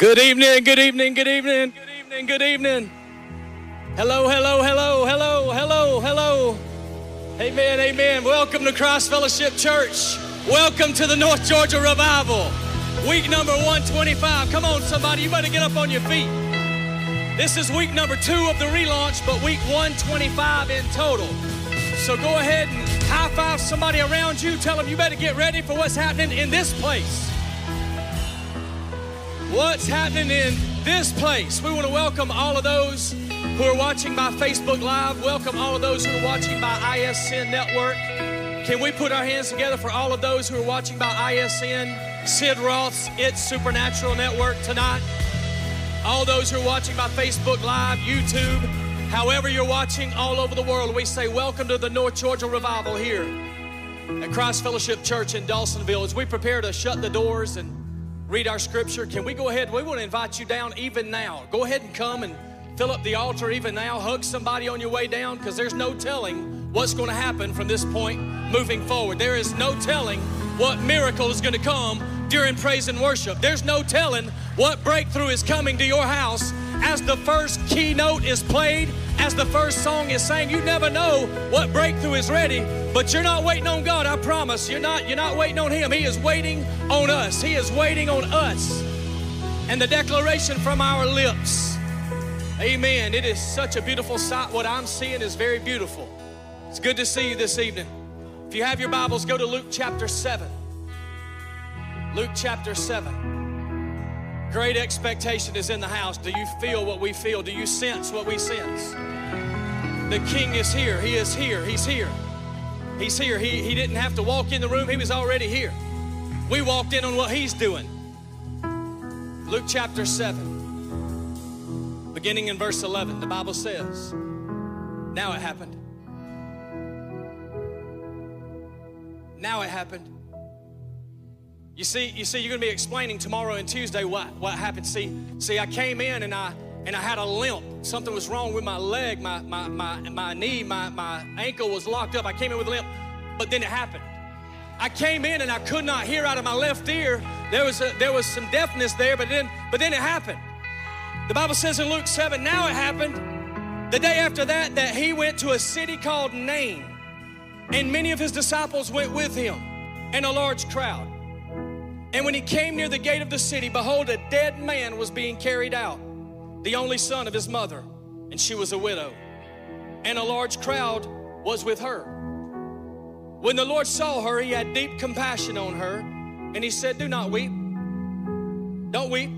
Good evening, good evening, good evening, good evening, good evening. Hello, hello, hello, hello, hello, hello. Amen, amen. Welcome to Christ Fellowship Church. Welcome to the North Georgia Revival. Week number 125. Come on, somebody, you better get up on your feet. This is week number two of the relaunch, but week 125 in total. So go ahead and high five somebody around you. Tell them you better get ready for what's happening in this place. What's happening in this place? We want to welcome all of those who are watching by Facebook Live. Welcome all of those who are watching by ISN Network. Can we put our hands together for all of those who are watching by ISN, Sid Roth's It's Supernatural Network tonight? All those who are watching by Facebook Live, YouTube, however you're watching all over the world, we say welcome to the North Georgia Revival here at Christ Fellowship Church in Dawsonville. As we prepare to shut the doors and read our scripture, can we go ahead? We want to invite you down even now. Go ahead and come and fill up the altar even now. Hug somebody on your way down because there's no telling what's going to happen from this point moving forward. There is no telling what miracle is going to come during praise and worship. There's no telling what breakthrough is coming to your house as the first keynote is played, as the first song is sang. You never know what breakthrough is ready, but you're not waiting on God, I promise. You're not you're not waiting on him. He is waiting on us. He is waiting on us. And the declaration from our lips. Amen. It is such a beautiful sight. What I'm seeing is very beautiful. It's good to see you this evening. If you have your Bibles, go to Luke chapter 7. Luke chapter 7. Great expectation is in the house. Do you feel what we feel? Do you sense what we sense? The King is here. He is here. He's here. He's here. He, he didn't have to walk in the room, He was already here. We walked in on what He's doing. Luke chapter 7, beginning in verse 11, the Bible says, Now it happened. Now it happened you see, you see, you're gonna be explaining tomorrow and Tuesday what, what happened. See, see, I came in and I and I had a limp. Something was wrong with my leg, my my my, my knee, my, my ankle was locked up. I came in with a limp, but then it happened. I came in and I could not hear out of my left ear. There was a, there was some deafness there, but then but then it happened. The Bible says in Luke 7, now it happened. The day after that, that he went to a city called Nain, and many of his disciples went with him, and a large crowd. And when he came near the gate of the city, behold, a dead man was being carried out, the only son of his mother, and she was a widow. And a large crowd was with her. When the Lord saw her, he had deep compassion on her, and he said, Do not weep. Don't weep.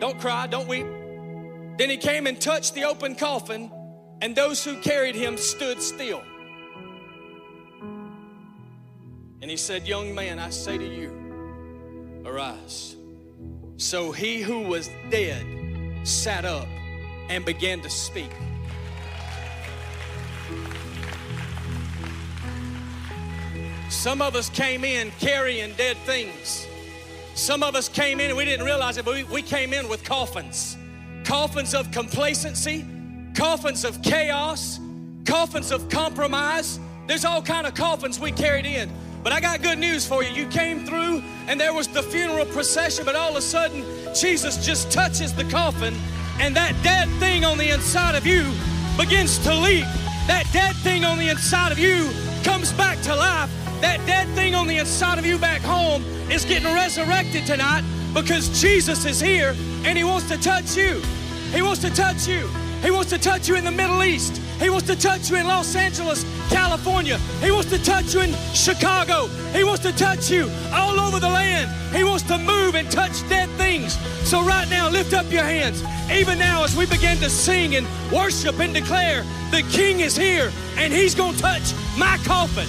Don't cry. Don't weep. Then he came and touched the open coffin, and those who carried him stood still. And he said, Young man, I say to you, arise. So he who was dead sat up and began to speak. Some of us came in carrying dead things. Some of us came in and we didn't realize it, but we, we came in with coffins coffins of complacency, coffins of chaos, coffins of compromise. There's all kind of coffins we carried in. But I got good news for you. You came through and there was the funeral procession, but all of a sudden, Jesus just touches the coffin and that dead thing on the inside of you begins to leap. That dead thing on the inside of you comes back to life. That dead thing on the inside of you back home is getting resurrected tonight because Jesus is here and He wants to touch you. He wants to touch you. He wants to touch you in the Middle East. He wants to touch you in Los Angeles, California. He wants to touch you in Chicago. He wants to touch you all over the land. He wants to move and touch dead things. So, right now, lift up your hands. Even now, as we begin to sing and worship and declare, the King is here and He's going to touch my coffin.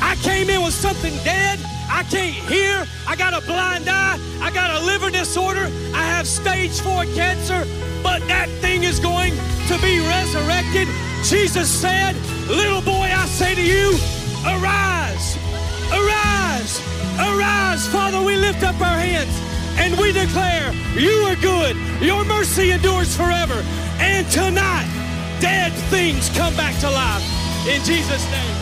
I came in with something dead. I can't hear. I got a blind eye. I got a liver disorder. I have stage four cancer but that thing is going to be resurrected. Jesus said, Little boy, I say to you, arise, arise, arise. Father, we lift up our hands and we declare, You are good, your mercy endures forever. And tonight, dead things come back to life. In Jesus' name.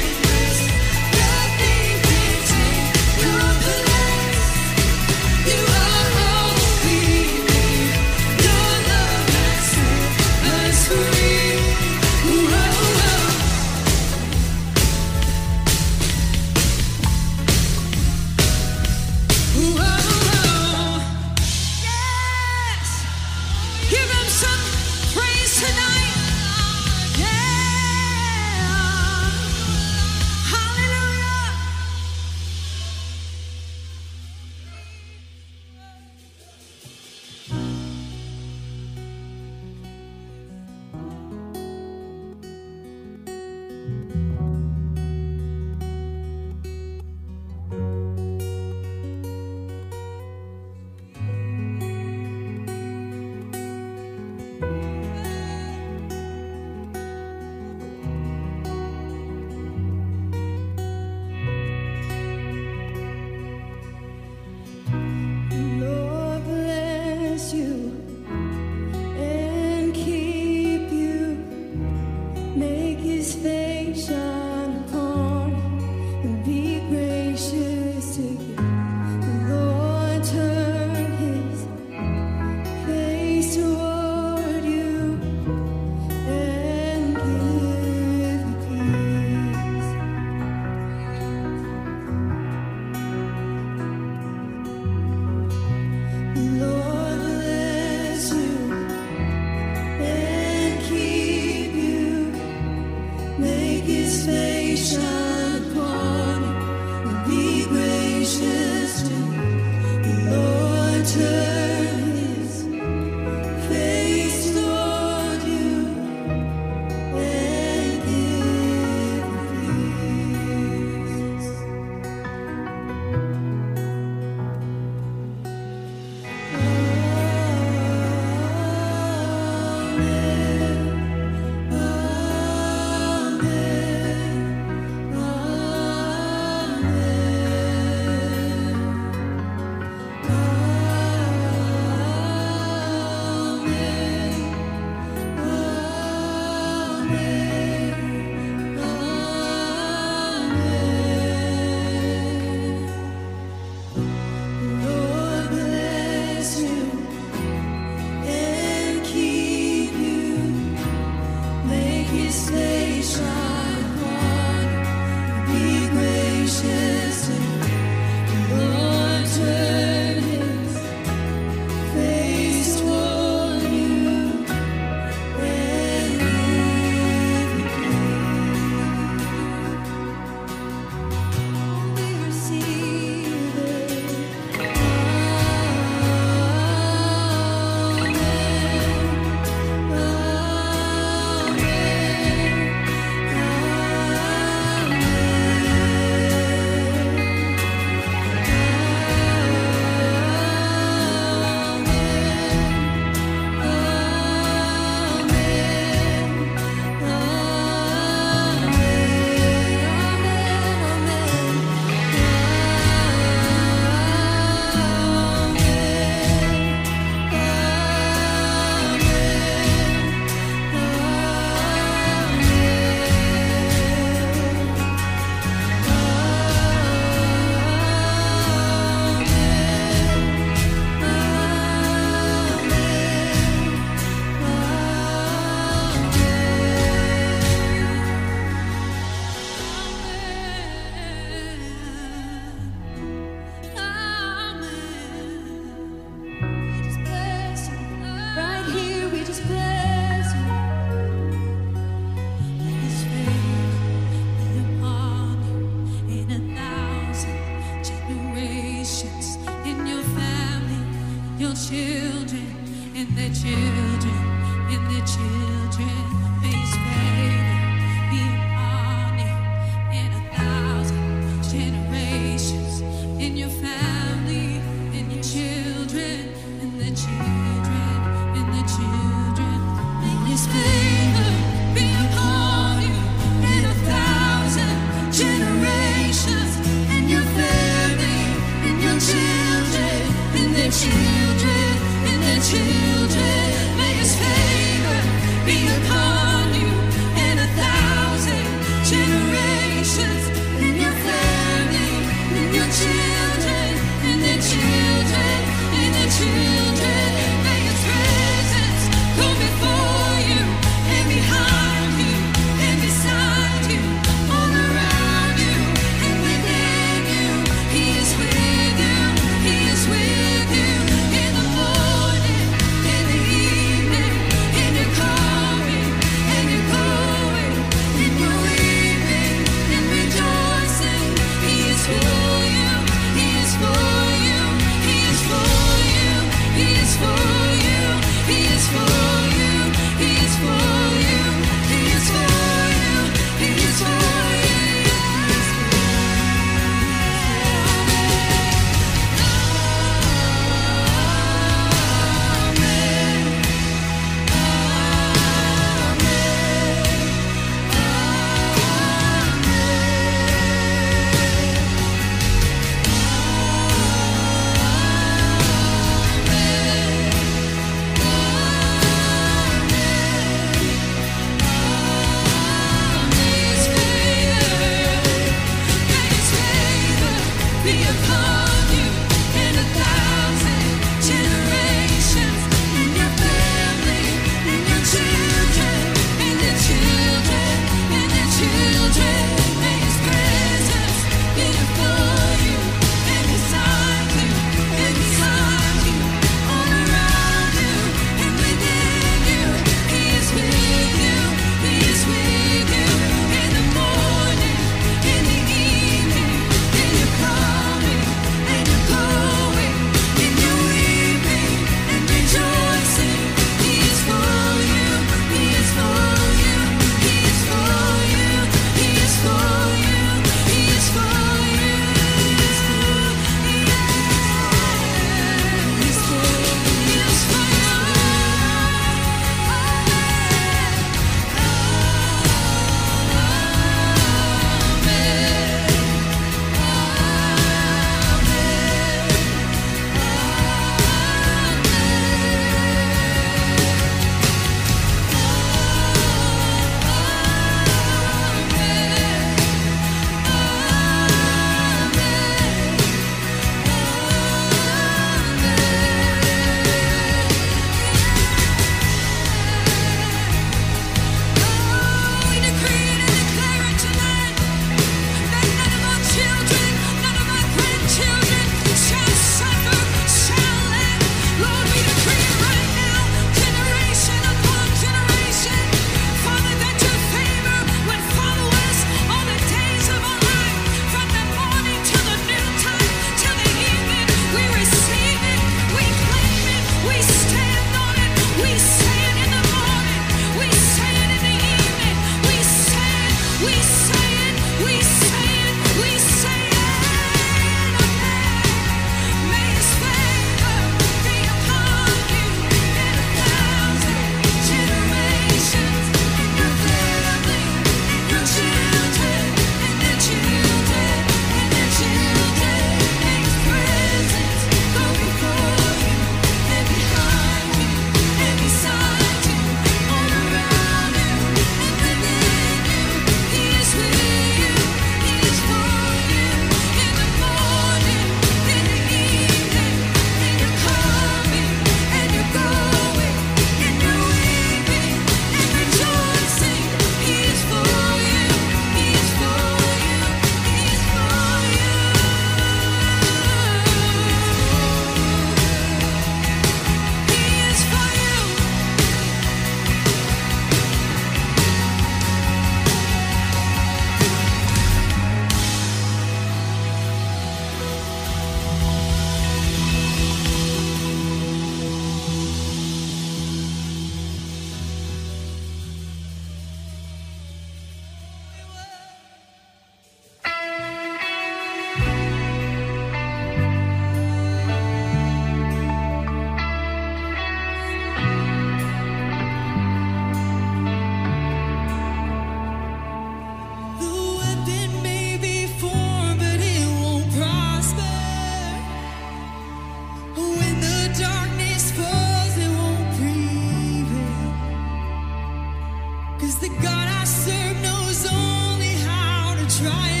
Cause the God I serve knows only how to try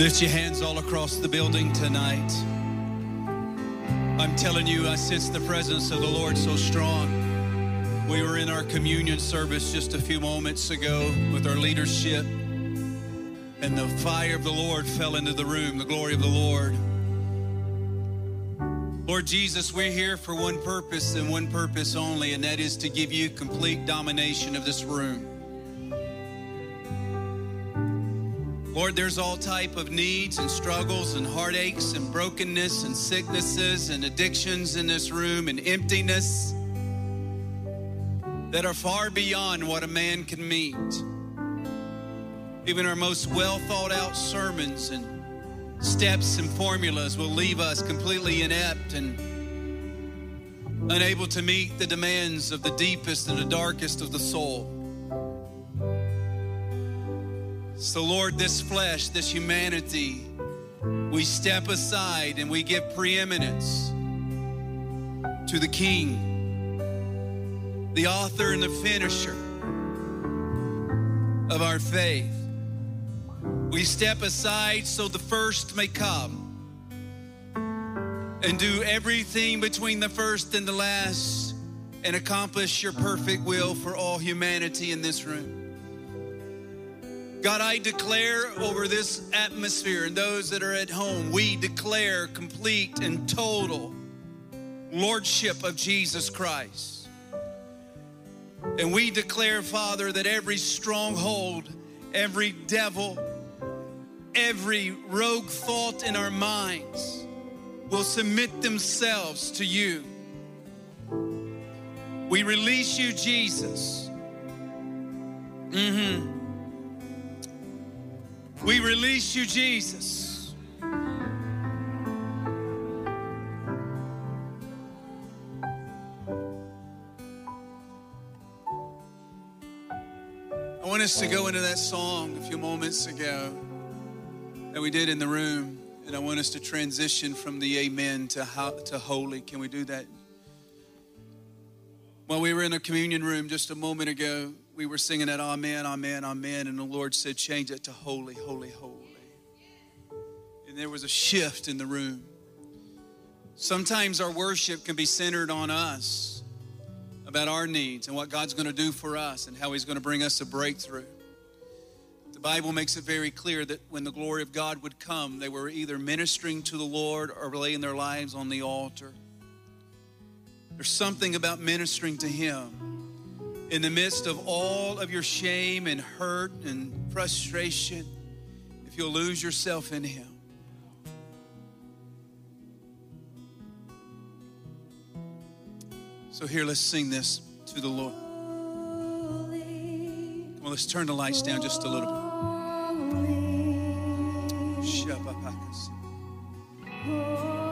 Lift your hands all across the building tonight. I'm telling you, I sense the presence of the Lord so strong. We were in our communion service just a few moments ago with our leadership, and the fire of the Lord fell into the room, the glory of the Lord. Lord Jesus, we're here for one purpose and one purpose only, and that is to give you complete domination of this room. Lord, there's all type of needs and struggles and heartaches and brokenness and sicknesses and addictions in this room and emptiness that are far beyond what a man can meet. Even our most well thought out sermons and steps and formulas will leave us completely inept and unable to meet the demands of the deepest and the darkest of the soul. So, Lord, this flesh, this humanity, we step aside and we give preeminence to the King, the author and the finisher of our faith. We step aside so the first may come and do everything between the first and the last and accomplish your perfect will for all humanity in this room. God, I declare over this atmosphere and those that are at home, we declare complete and total lordship of Jesus Christ. And we declare, Father, that every stronghold, every devil, every rogue thought in our minds will submit themselves to you. We release you, Jesus. Mm-hmm. We release you, Jesus. I want us to go into that song a few moments ago that we did in the room, and I want us to transition from the amen to, ho- to holy. Can we do that? While we were in the communion room just a moment ago, we were singing that Amen, Amen, Amen, and the Lord said, change it to holy, holy, holy. And there was a shift in the room. Sometimes our worship can be centered on us, about our needs and what God's going to do for us and how He's going to bring us a breakthrough. The Bible makes it very clear that when the glory of God would come, they were either ministering to the Lord or laying their lives on the altar. There's something about ministering to Him in the midst of all of your shame and hurt and frustration, if you'll lose yourself in Him. So, here, let's sing this to the Lord. Come on, let's turn the lights down just a little bit. Oh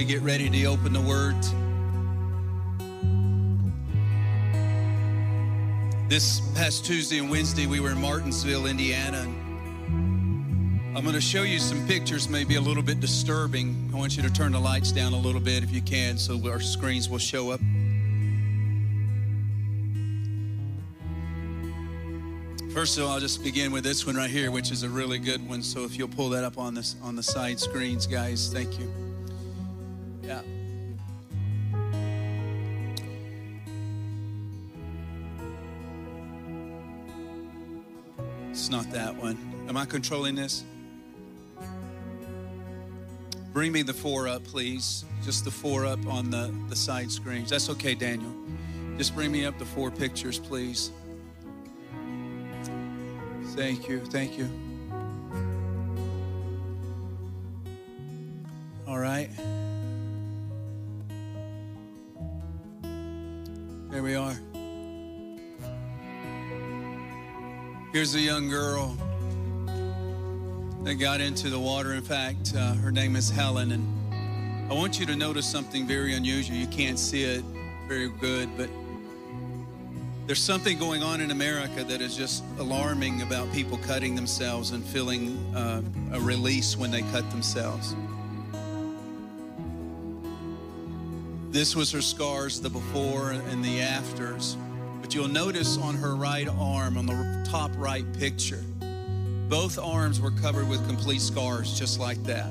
we get ready to open the Word. This past Tuesday and Wednesday, we were in Martinsville, Indiana. I'm going to show you some pictures, maybe a little bit disturbing. I want you to turn the lights down a little bit if you can so our screens will show up. First of all, I'll just begin with this one right here, which is a really good one. So if you'll pull that up on this on the side screens, guys, thank you. That one. Am I controlling this? Bring me the four up, please. Just the four up on the, the side screens. That's okay, Daniel. Just bring me up the four pictures, please. Thank you. Thank you. All right. There we are. Here's a young girl that got into the water. In fact, uh, her name is Helen. And I want you to notice something very unusual. You can't see it very good, but there's something going on in America that is just alarming about people cutting themselves and feeling uh, a release when they cut themselves. This was her scars, the before and the afters. But you'll notice on her right arm, on the top right picture, both arms were covered with complete scars, just like that.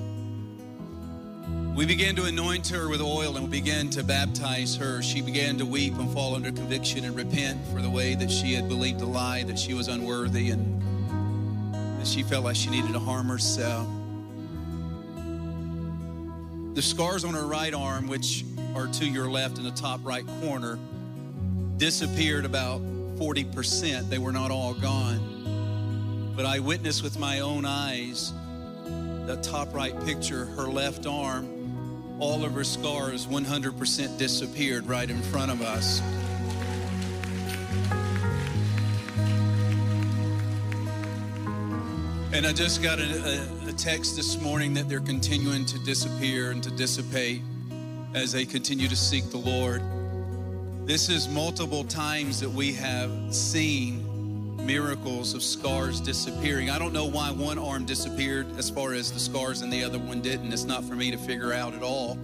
We began to anoint her with oil and we began to baptize her. She began to weep and fall under conviction and repent for the way that she had believed a lie, that she was unworthy, and that she felt like she needed to harm herself. The scars on her right arm, which are to your left in the top right corner, disappeared about 40%. They were not all gone. But I witnessed with my own eyes the top right picture, her left arm, all of her scars 100% disappeared right in front of us. And I just got a, a, a, text this morning that they're continuing to disappear and to dissipate as they continue to seek the Lord. This is multiple times that we have seen miracles of scars disappearing. I don't know why one arm disappeared as far as the scars and the other one didn't. It's not for me to figure out at all.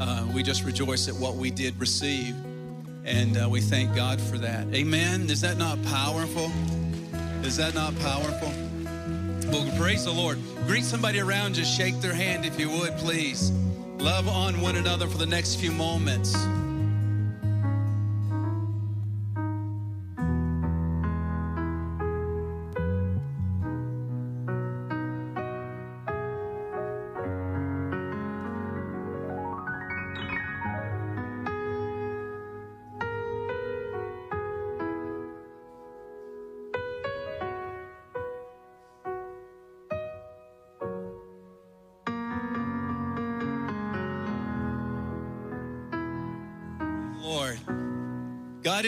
Uh, we just rejoice at what we did receive, and uh, we thank God for that. Amen. Is that not powerful? Is that not powerful? Well, praise the Lord. Greet somebody around you, shake their hand if you would, please. Love on one another for the next few moments.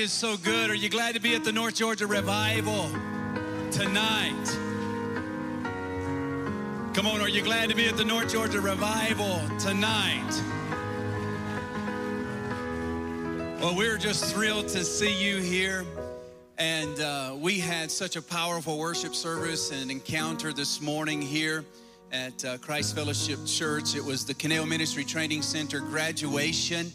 Is so good. Are you glad to be at the North Georgia Revival tonight? Come on, are you glad to be at the North Georgia Revival tonight? Well, we're just thrilled to see you here. And uh, we had such a powerful worship service and encounter this morning here at uh, Christ Fellowship Church. It was the Canal Ministry Training Center graduation.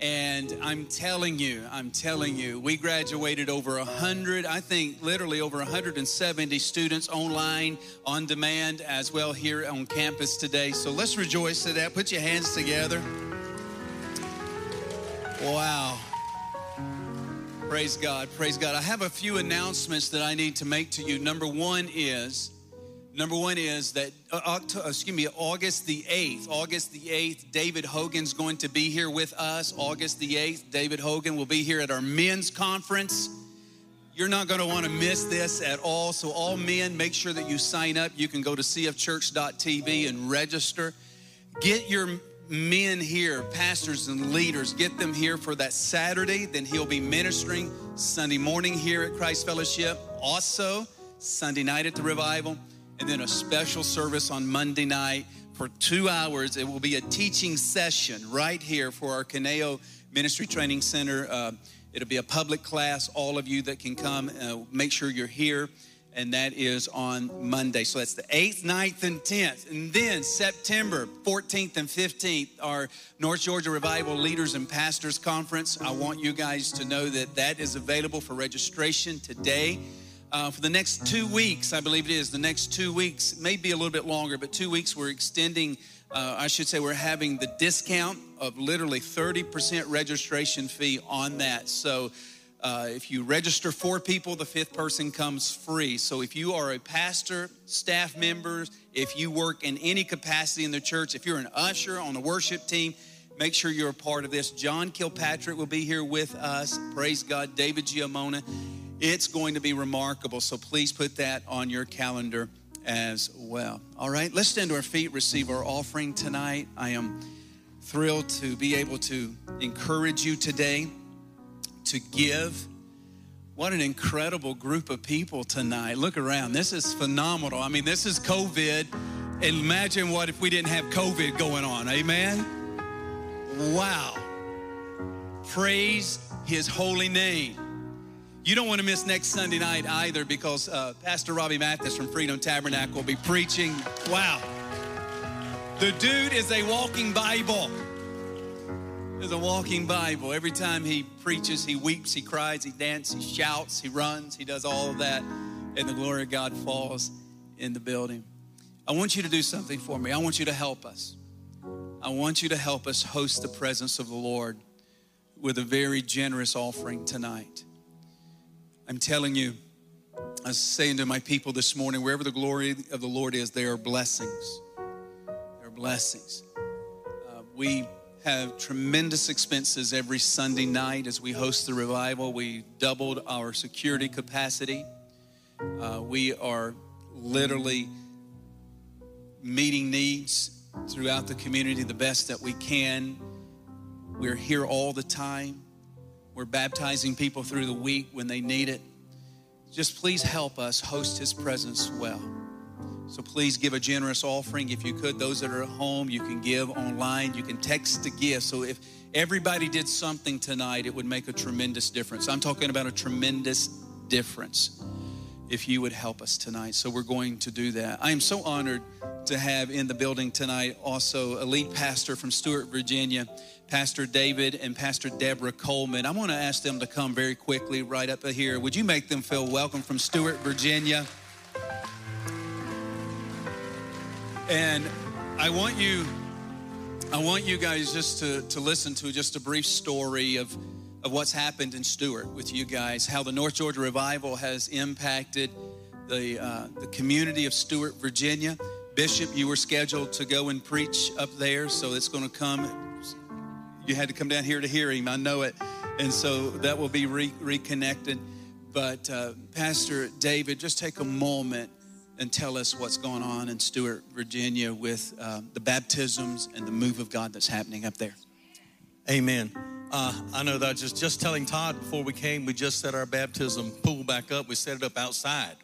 And I'm telling you, I'm telling you, we graduated over 100, I think literally over 170 students online, on demand, as well here on campus today. So let's rejoice at that. Put your hands together. Wow. Praise God, praise God. I have a few announcements that I need to make to you. Number one is, Number one is that, uh, October, excuse me, August the 8th, August the 8th, David Hogan's going to be here with us. August the 8th, David Hogan will be here at our men's conference. You're not going to want to miss this at all. So, all men, make sure that you sign up. You can go to cfchurch.tv and register. Get your men here, pastors and leaders, get them here for that Saturday. Then he'll be ministering Sunday morning here at Christ Fellowship. Also, Sunday night at the revival and then a special service on Monday night for two hours. It will be a teaching session right here for our Caneo Ministry Training Center. Uh, it'll be a public class. All of you that can come, uh, make sure you're here. And that is on Monday. So that's the 8th, 9th, and 10th. And then September 14th and 15th, our North Georgia Revival Leaders and Pastors Conference. I want you guys to know that that is available for registration today. Uh, for the next two weeks, I believe it is, the next two weeks, maybe a little bit longer, but two weeks, we're extending, uh, I should say, we're having the discount of literally 30% registration fee on that. So uh, if you register four people, the fifth person comes free. So if you are a pastor, staff members, if you work in any capacity in the church, if you're an usher on the worship team, make sure you're a part of this. John Kilpatrick will be here with us. Praise God. David Giamona. It's going to be remarkable. So please put that on your calendar as well. All right, let's stand to our feet, receive our offering tonight. I am thrilled to be able to encourage you today to give. What an incredible group of people tonight. Look around. This is phenomenal. I mean, this is COVID. Imagine what if we didn't have COVID going on. Amen. Wow. Praise his holy name. You don't want to miss next Sunday night either because uh, Pastor Robbie Mathis from Freedom Tabernacle will be preaching. Wow. The dude is a walking Bible. Is a walking Bible. Every time he preaches, he weeps, he cries, he dances, he shouts, he runs, he does all of that, and the glory of God falls in the building. I want you to do something for me. I want you to help us. I want you to help us host the presence of the Lord with a very generous offering tonight. I'm telling you, I was saying to my people this morning, wherever the glory of the Lord is, there are blessings. There are blessings. Uh, we have tremendous expenses every Sunday night as we host the revival. We doubled our security capacity. Uh, we are literally meeting needs throughout the community the best that we can. We're here all the time. We're baptizing people through the week when they need it. Just please help us host His presence well. So please give a generous offering if you could. Those that are at home, you can give online. You can text to give. So if everybody did something tonight, it would make a tremendous difference. I'm talking about a tremendous difference if you would help us tonight. So we're going to do that. I am so honored to have in the building tonight also a lead pastor from Stuart, Virginia. Pastor David and Pastor Deborah Coleman. I want to ask them to come very quickly right up here. Would you make them feel welcome from Stuart, Virginia? And I want you, I want you guys just to, to listen to just a brief story of, of what's happened in Stuart with you guys, how the North Georgia Revival has impacted the, uh, the community of Stuart, Virginia. Bishop, you were scheduled to go and preach up there, so it's going to come you had to come down here to hear him. I know it. And so that will be re- reconnected. But uh, Pastor David, just take a moment and tell us what's going on in Stuart, Virginia with uh, the baptisms and the move of God that's happening up there. Amen. Uh, I know that just just telling Todd before we came, we just set our baptism pool back up. We set it up outside,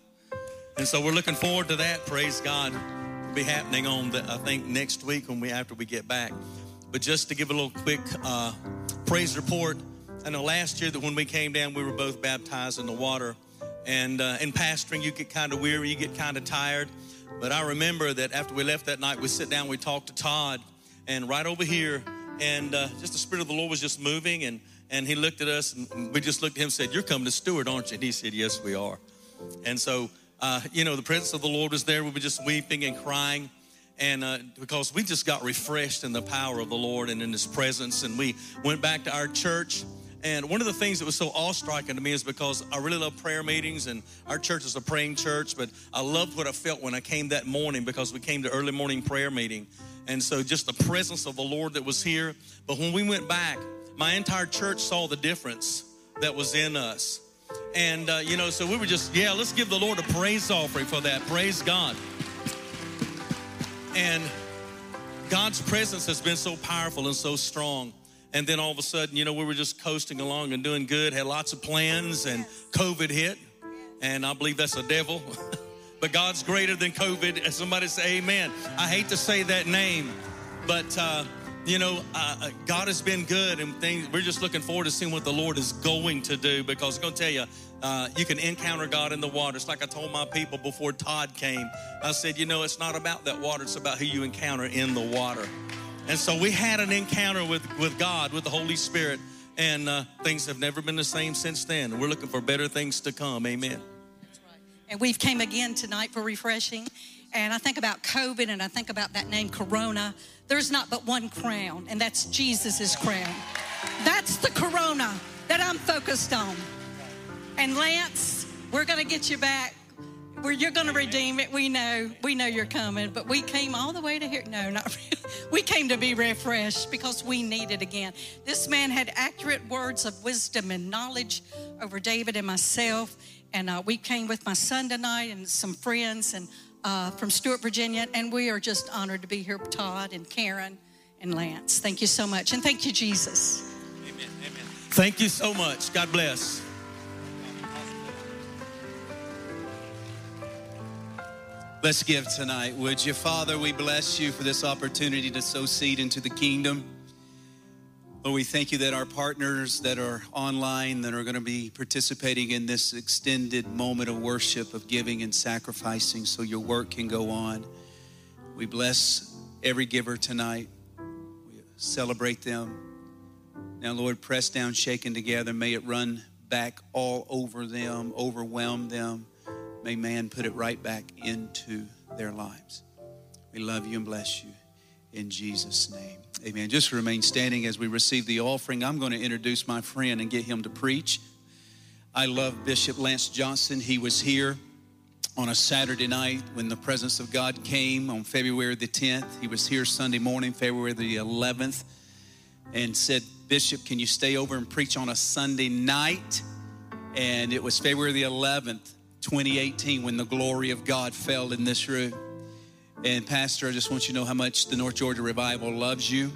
and so we're looking forward to that. Praise God, It'll be happening on the I think next week when we after we get back. But just to give a little quick uh, praise report, I know last year that when we came down, we were both baptized in the water. And uh, in pastoring, you get kind of weary, you get kind of tired. But I remember that after we left that night, we sit down, we talked to Todd, and right over here, and uh, just the Spirit of the Lord was just moving, and and he looked at us, and we just looked at him and said, "You're coming to Stuart, aren't you?" And he said, "Yes, we are." And so, uh, you know, the presence of the Lord was there. We were just weeping and crying and uh, because we just got refreshed in the power of the Lord and in His presence, and we went back to our church. And one of the things that was so awe-striking to me is because I really love prayer meetings, and our church is a praying church. But I loved what I felt when I came that morning because we came to early morning prayer meeting, and so just the presence of the Lord that was here. But when we went back, my entire church saw the difference that was in us. And, uh, you know, so we were just, yeah, let's give the Lord a praise offering for that. Praise God. And God's presence has been so powerful and so strong. And then all of a sudden, you know, we were just coasting along and doing good, had lots of plans, and COVID hit. And I believe that's a devil. but God's greater than COVID. And somebody say amen. I hate to say that name, but uh, you know, uh, uh, God has been good, and things. We're just looking forward to seeing what the Lord is going to do. Because I'm going to tell you, uh, you can encounter God in the water. It's like I told my people before Todd came. I said, you know, it's not about that water; it's about who you encounter in the water. And so we had an encounter with with God, with the Holy Spirit, and uh, things have never been the same since then. We're looking for better things to come. Amen. And we've came again tonight for refreshing. And I think about COVID and I think about that name Corona. There's not but one crown, and that's Jesus' crown. That's the Corona that I'm focused on. And Lance, we're going to get you back. Where you're going to redeem it. We know. We know you're coming. But we came all the way to here. No, not really. We came to be refreshed because we need it again. This man had accurate words of wisdom and knowledge over David and myself. And uh, we came with my son tonight and some friends and uh, from Stuart, Virginia. And we are just honored to be here, Todd and Karen and Lance. Thank you so much. And thank you, Jesus. Amen. Amen. Thank you so much. God bless. Let's give tonight, would you? Father, we bless you for this opportunity to sow seed into the kingdom. Lord, we thank you that our partners that are online, that are going to be participating in this extended moment of worship, of giving and sacrificing so your work can go on. We bless every giver tonight. We celebrate them. Now, Lord, press down, shaken together. May it run back all over them, overwhelm them. May man put it right back into their lives. We love you and bless you in Jesus' name. Amen. Just remain standing as we receive the offering. I'm going to introduce my friend and get him to preach. I love Bishop Lance Johnson. He was here on a Saturday night when the presence of God came on February the 10th. He was here Sunday morning, February the 11th, and said, Bishop, can you stay over and preach on a Sunday night? And it was February the 11th, 2018, when the glory of God fell in this room. And Pastor, I just want you to know how much the North Georgia Revival loves you,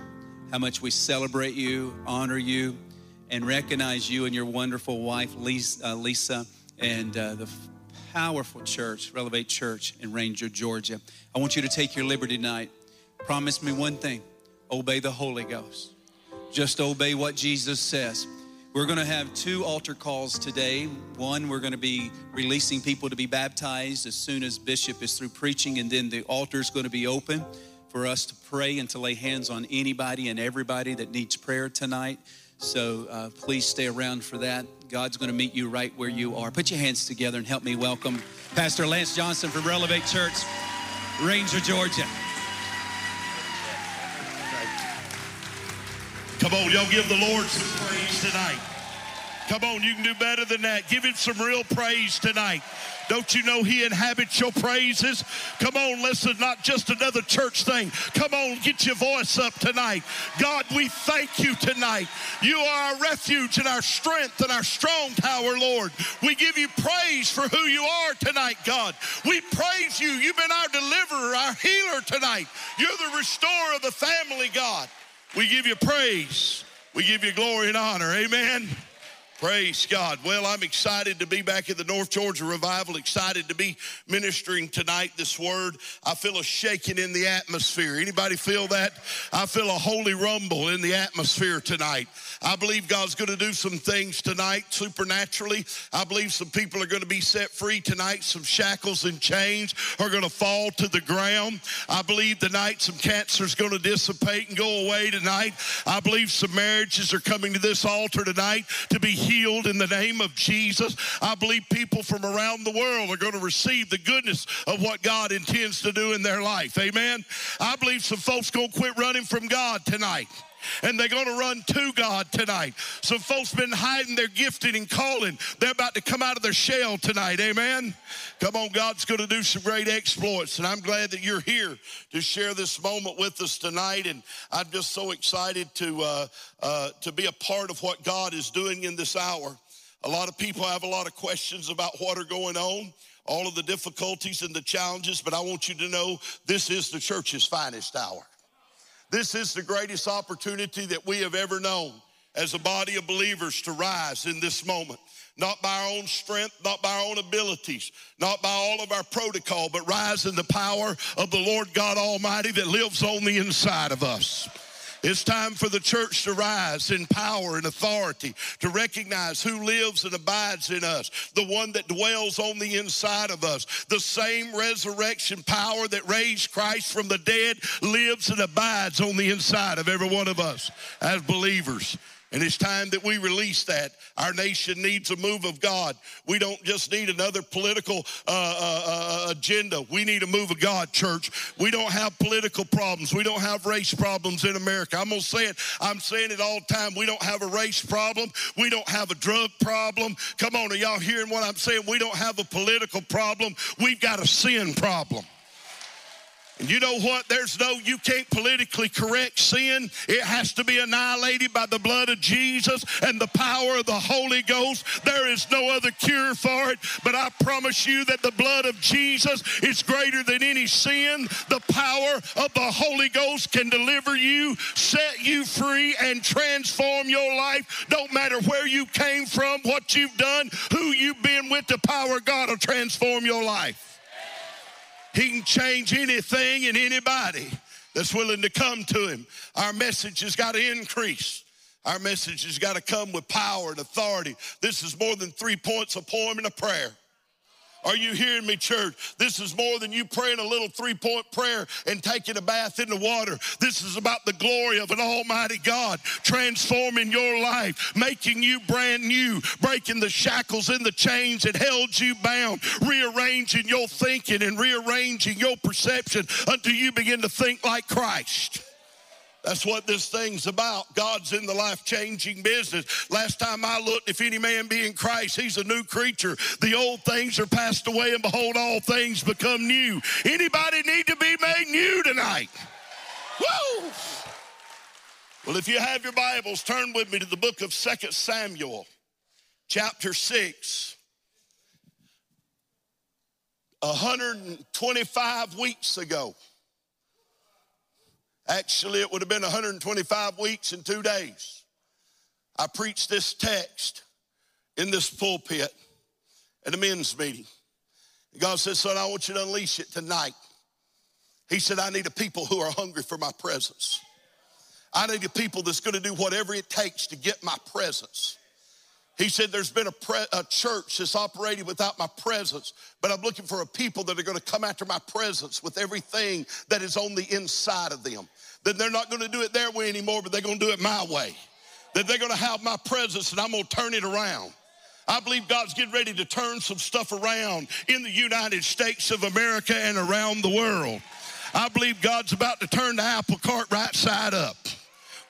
how much we celebrate you, honor you, and recognize you and your wonderful wife, Lisa, uh, Lisa and uh, the powerful church, Relevate Church in Ranger, Georgia. I want you to take your liberty tonight. Promise me one thing obey the Holy Ghost. Just obey what Jesus says. We're going to have two altar calls today. One, we're going to be releasing people to be baptized as soon as Bishop is through preaching, and then the altar is going to be open for us to pray and to lay hands on anybody and everybody that needs prayer tonight. So uh, please stay around for that. God's going to meet you right where you are. Put your hands together and help me welcome Pastor Lance Johnson from Relevate Church, Ranger, Georgia. Come on, y'all give the Lord some praise tonight. Come on, you can do better than that. Give him some real praise tonight. Don't you know he inhabits your praises? Come on, listen, not just another church thing. Come on, get your voice up tonight. God, we thank you tonight. You are our refuge and our strength and our strong tower, Lord. We give you praise for who you are tonight, God. We praise you. You've been our deliverer, our healer tonight. You're the restorer of the family, God. We give you praise. We give you glory and honor. Amen. Praise God. Well, I'm excited to be back at the North Georgia Revival, excited to be ministering tonight this word. I feel a shaking in the atmosphere. Anybody feel that? I feel a holy rumble in the atmosphere tonight. I believe God's going to do some things tonight supernaturally. I believe some people are going to be set free tonight. Some shackles and chains are going to fall to the ground. I believe tonight some cancer is going to dissipate and go away tonight. I believe some marriages are coming to this altar tonight to be healed in the name of Jesus. I believe people from around the world are going to receive the goodness of what God intends to do in their life. Amen. I believe some folks going to quit running from God tonight and they're going to run to God tonight. Some folks been hiding their gifting and calling. They're about to come out of their shell tonight. Amen. Come on, God's going to do some great exploits, and I'm glad that you're here to share this moment with us tonight. And I'm just so excited to uh, uh, to be a part of what God is doing in this hour. A lot of people have a lot of questions about what are going on all of the difficulties and the challenges, but I want you to know this is the church's finest hour. This is the greatest opportunity that we have ever known. as a body of believers to rise in this moment. Not by our own strength, not by our own abilities, not by all of our protocol, but rise in the power of the Lord God Almighty that lives on the inside of us. It's time for the church to rise in power and authority, to recognize who lives and abides in us, the one that dwells on the inside of us. The same resurrection power that raised Christ from the dead lives and abides on the inside of every one of us as believers. And it's time that we release that. Our nation needs a move of God. We don't just need another political uh, uh, uh, agenda. We need a move of God, church. We don't have political problems. We don't have race problems in America. I'm going to say it. I'm saying it all the time. We don't have a race problem. We don't have a drug problem. Come on, are y'all hearing what I'm saying? We don't have a political problem. We've got a sin problem. And you know what? There's no, you can't politically correct sin. It has to be annihilated by the blood of Jesus and the power of the Holy Ghost. There is no other cure for it. But I promise you that the blood of Jesus is greater than any sin. The power of the Holy Ghost can deliver you, set you free, and transform your life. Don't matter where you came from, what you've done, who you've been with, the power of God will transform your life. He can change anything and anybody that's willing to come to him. Our message has got to increase. Our message has got to come with power and authority. This is more than three points, a poem, and a prayer. Are you hearing me, church? This is more than you praying a little three point prayer and taking a bath in the water. This is about the glory of an almighty God transforming your life, making you brand new, breaking the shackles and the chains that held you bound, rearranging your thinking and rearranging your perception until you begin to think like Christ. That's what this thing's about. God's in the life changing business. Last time I looked, if any man be in Christ, he's a new creature. The old things are passed away, and behold, all things become new. Anybody need to be made new tonight? Woo! Well, if you have your Bibles, turn with me to the book of Second Samuel, chapter 6. 125 weeks ago, Actually, it would have been 125 weeks and two days. I preached this text in this pulpit at a men's meeting. God said, Son, I want you to unleash it tonight. He said, I need a people who are hungry for my presence. I need a people that's going to do whatever it takes to get my presence. He said, There's been a, pre- a, church that's operating without my presence, but I'm looking for a people that are going to come after my presence with everything that is on the inside of them. That they're not going to do it their way anymore, but they're going to do it my way. That they're going to have my presence and I'm going to turn it around. I believe God's getting ready to turn some stuff around in the United States of America and around the world. I believe God's about to turn the apple cart right side up.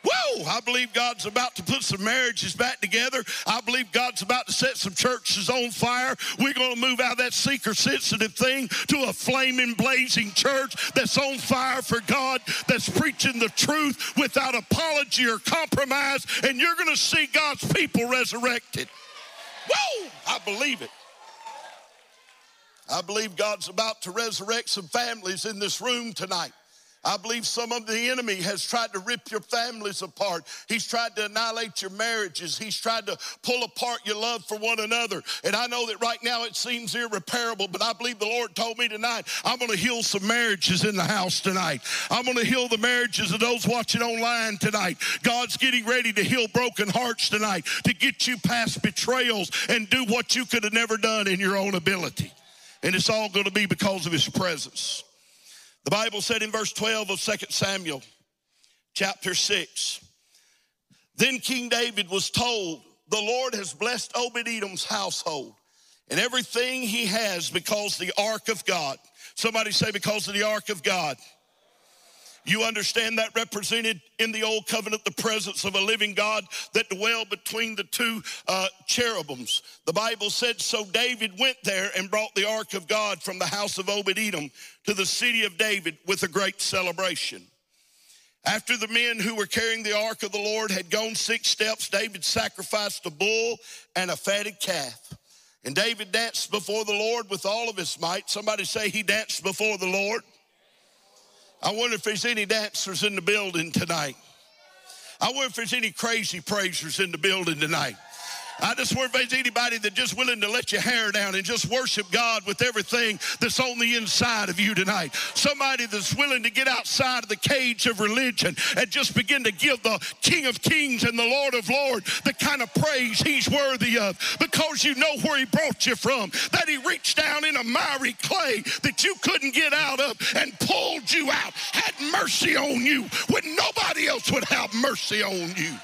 Whoa, I believe God's about to put some marriages back together. I believe God's about to set some churches on fire. We're going to move out of that seeker sensitive thing to a flaming, blazing church that's on fire for God, that's preaching the truth without apology or compromise. And you're going to see God's people resurrected. Whoa, I believe it. I believe God's about to resurrect some families in this room tonight. I believe some of the enemy has tried to rip your families apart. He's tried to annihilate your marriages. He's tried to pull apart your love for one another. And I know that right now it seems irreparable, but I believe the Lord told me tonight, I'm going to heal some marriages in the house tonight. I'm going to heal the marriages of those watching online tonight. God's getting ready to heal broken hearts tonight, to get you past betrayals and do what you could have never done in your own ability. And it's all going to be because of his presence. The Bible said in verse 12 of 2 Samuel, chapter 6, then King David was told, The Lord has blessed Obed Edom's household and everything he has because the ark of God. Somebody say, because of the ark of God. You understand that represented in the old covenant the presence of a living God that dwelled between the two uh, cherubims. The Bible said, So David went there and brought the ark of God from the house of Obed Edom to the city of David with a great celebration. After the men who were carrying the ark of the Lord had gone six steps, David sacrificed a bull and a fatted calf. And David danced before the Lord with all of his might. Somebody say he danced before the Lord. I wonder if there's any dancers in the building tonight. I wonder if there's any crazy praisers in the building tonight. I just wonder if there's anybody that just willing to let your hair down and just worship God with everything that's on the inside of you tonight. Somebody that's willing to get outside of the cage of religion and just begin to give the King of Kings and the Lord of Lords the kind of praise he's worthy of because you know where he brought you from, that he reached down in a miry clay that you couldn't get out of and pulled you out, had mercy on you when nobody else would have mercy on you.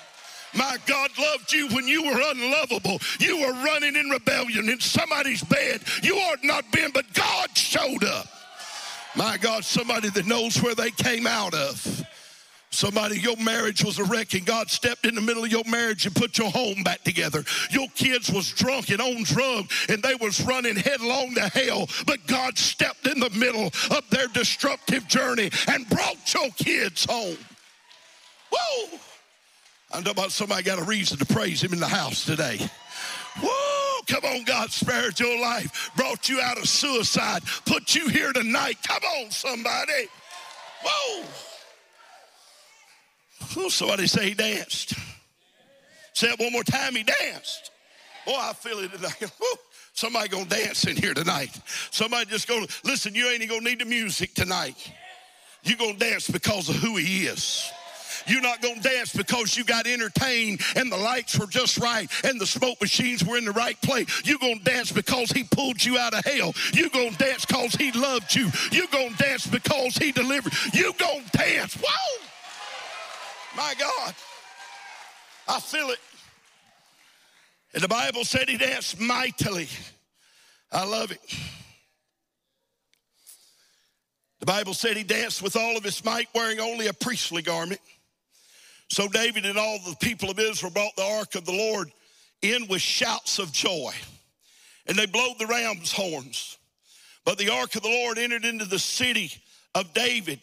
My God loved you when you were unlovable. You were running in rebellion in somebody's bed. You ought not been, but God showed up. My God, somebody that knows where they came out of. Somebody, your marriage was a wreck and God stepped in the middle of your marriage and put your home back together. Your kids was drunk and on drugs and they was running headlong to hell. But God stepped in the middle of their destructive journey and brought your kids home. Whoa! I know about somebody got a reason to praise him in the house today. Whoa, come on, God spared your life, brought you out of suicide, put you here tonight. Come on, somebody. Whoa. Oh, somebody say he danced. Say it one more time, he danced. Boy, I feel it tonight. Woo. Somebody gonna dance in here tonight. Somebody just gonna listen, you ain't even gonna need the music tonight. You're gonna dance because of who he is. You're not going to dance because you got entertained and the lights were just right and the smoke machines were in the right place. You're going to dance because he pulled you out of hell. You're going to dance because he loved you. You're going to dance because he delivered. You're going to dance. Whoa! My God. I feel it. And the Bible said he danced mightily. I love it. The Bible said he danced with all of his might, wearing only a priestly garment. So David and all the people of Israel brought the ark of the Lord in with shouts of joy. And they blowed the ram's horns. But the ark of the Lord entered into the city of David.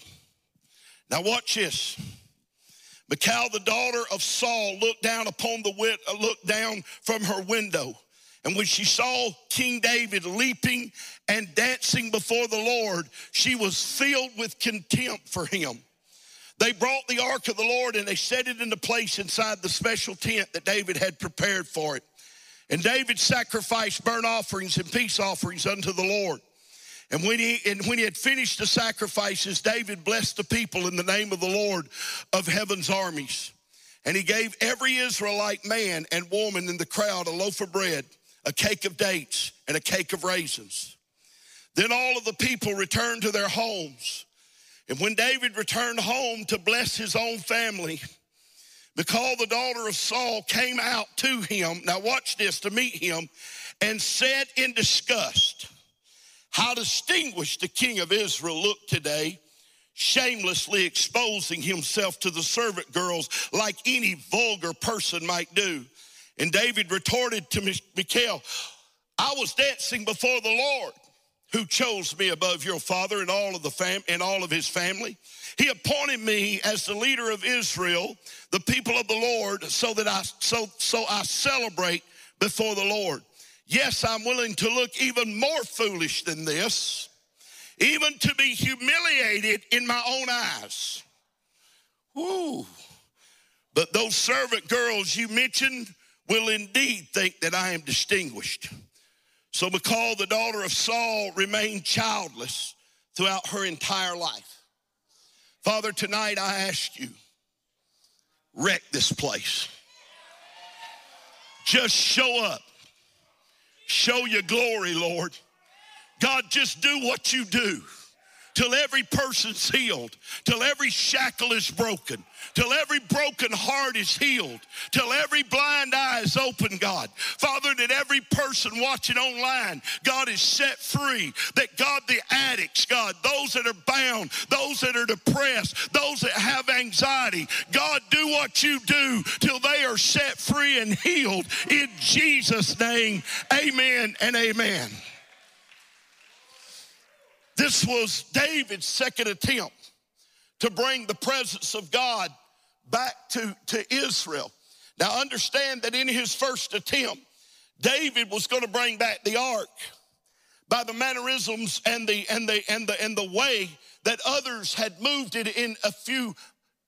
Now watch this. Michal, the daughter of Saul, looked down upon the wit, uh, looked down from her window. And when she saw King David leaping and dancing before the Lord, she was filled with contempt for him. They brought the ark of the Lord and they set it into place inside the special tent that David had prepared for it. And David sacrificed burnt offerings and peace offerings unto the Lord. And when he and when he had finished the sacrifices, David blessed the people in the name of the Lord of heaven's armies. And he gave every Israelite man and woman in the crowd a loaf of bread, a cake of dates, and a cake of raisins. Then all of the people returned to their homes. And when David returned home to bless his own family, Michal, the daughter of Saul, came out to him. Now, watch this to meet him and said in disgust, How distinguished the king of Israel looked today, shamelessly exposing himself to the servant girls like any vulgar person might do. And David retorted to Michal, I was dancing before the Lord who chose me above your father and all of the fam and all of his family. He appointed me as the leader of Israel, the people of the Lord, so that I so so I celebrate before the Lord. Yes, I'm willing to look even more foolish than this, even to be humiliated in my own eyes. Woo. But those servant girls you mentioned will indeed think that I am distinguished. So Michal, the daughter of Saul, remained childless throughout her entire life. Father, tonight I ask you, wreck this place. Just show up. Show your glory, Lord. God, just do what you do till every person's healed, till every shackle is broken, till every broken heart is healed, till every blind eye is open, God. Father, that every person watching online, God, is set free. That God, the addicts, God, those that are bound, those that are depressed, those that have anxiety, God, do what you do till they are set free and healed. In Jesus' name, amen and amen. This was David's second attempt to bring the presence of God back to, to Israel. Now, understand that in his first attempt, David was going to bring back the ark by the mannerisms and the and the and the and the way that others had moved it in a few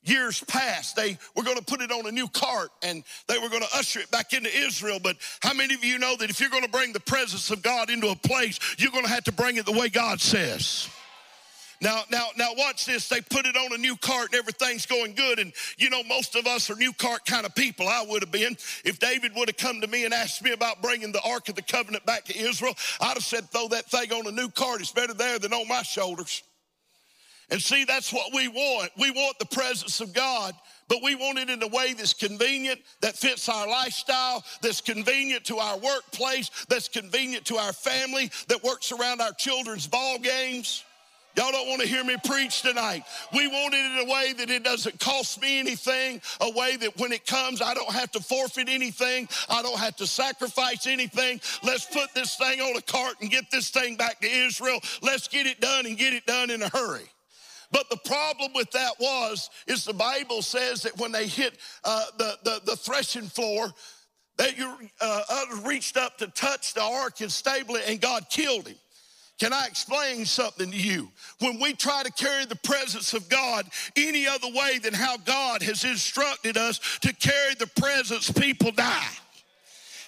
years past. They were going to put it on a new cart and they were going to usher it back into Israel. But how many of you know that if you're going to bring the presence of God into a place, you're going to have to bring it the way God says? Now, now, now watch this. They put it on a new cart and everything's going good. And you know, most of us are new cart kind of people. I would have been. If David would have come to me and asked me about bringing the Ark of the Covenant back to Israel, I'd have said, throw that thing on a new cart. It's better there than on my shoulders. And see, that's what we want. We want the presence of God, but we want it in a way that's convenient, that fits our lifestyle, that's convenient to our workplace, that's convenient to our family, that works around our children's ball games. Y'all don't want to hear me preach tonight. We want it in a way that it doesn't cost me anything, a way that when it comes, I don't have to forfeit anything, I don't have to sacrifice anything. Let's put this thing on a cart and get this thing back to Israel. Let's get it done and get it done in a hurry. But the problem with that was, is the Bible says that when they hit uh, the, the, the threshing floor, that you uh, reached up to touch the ark and stable it, and God killed him. Can I explain something to you? When we try to carry the presence of God any other way than how God has instructed us to carry the presence, people die.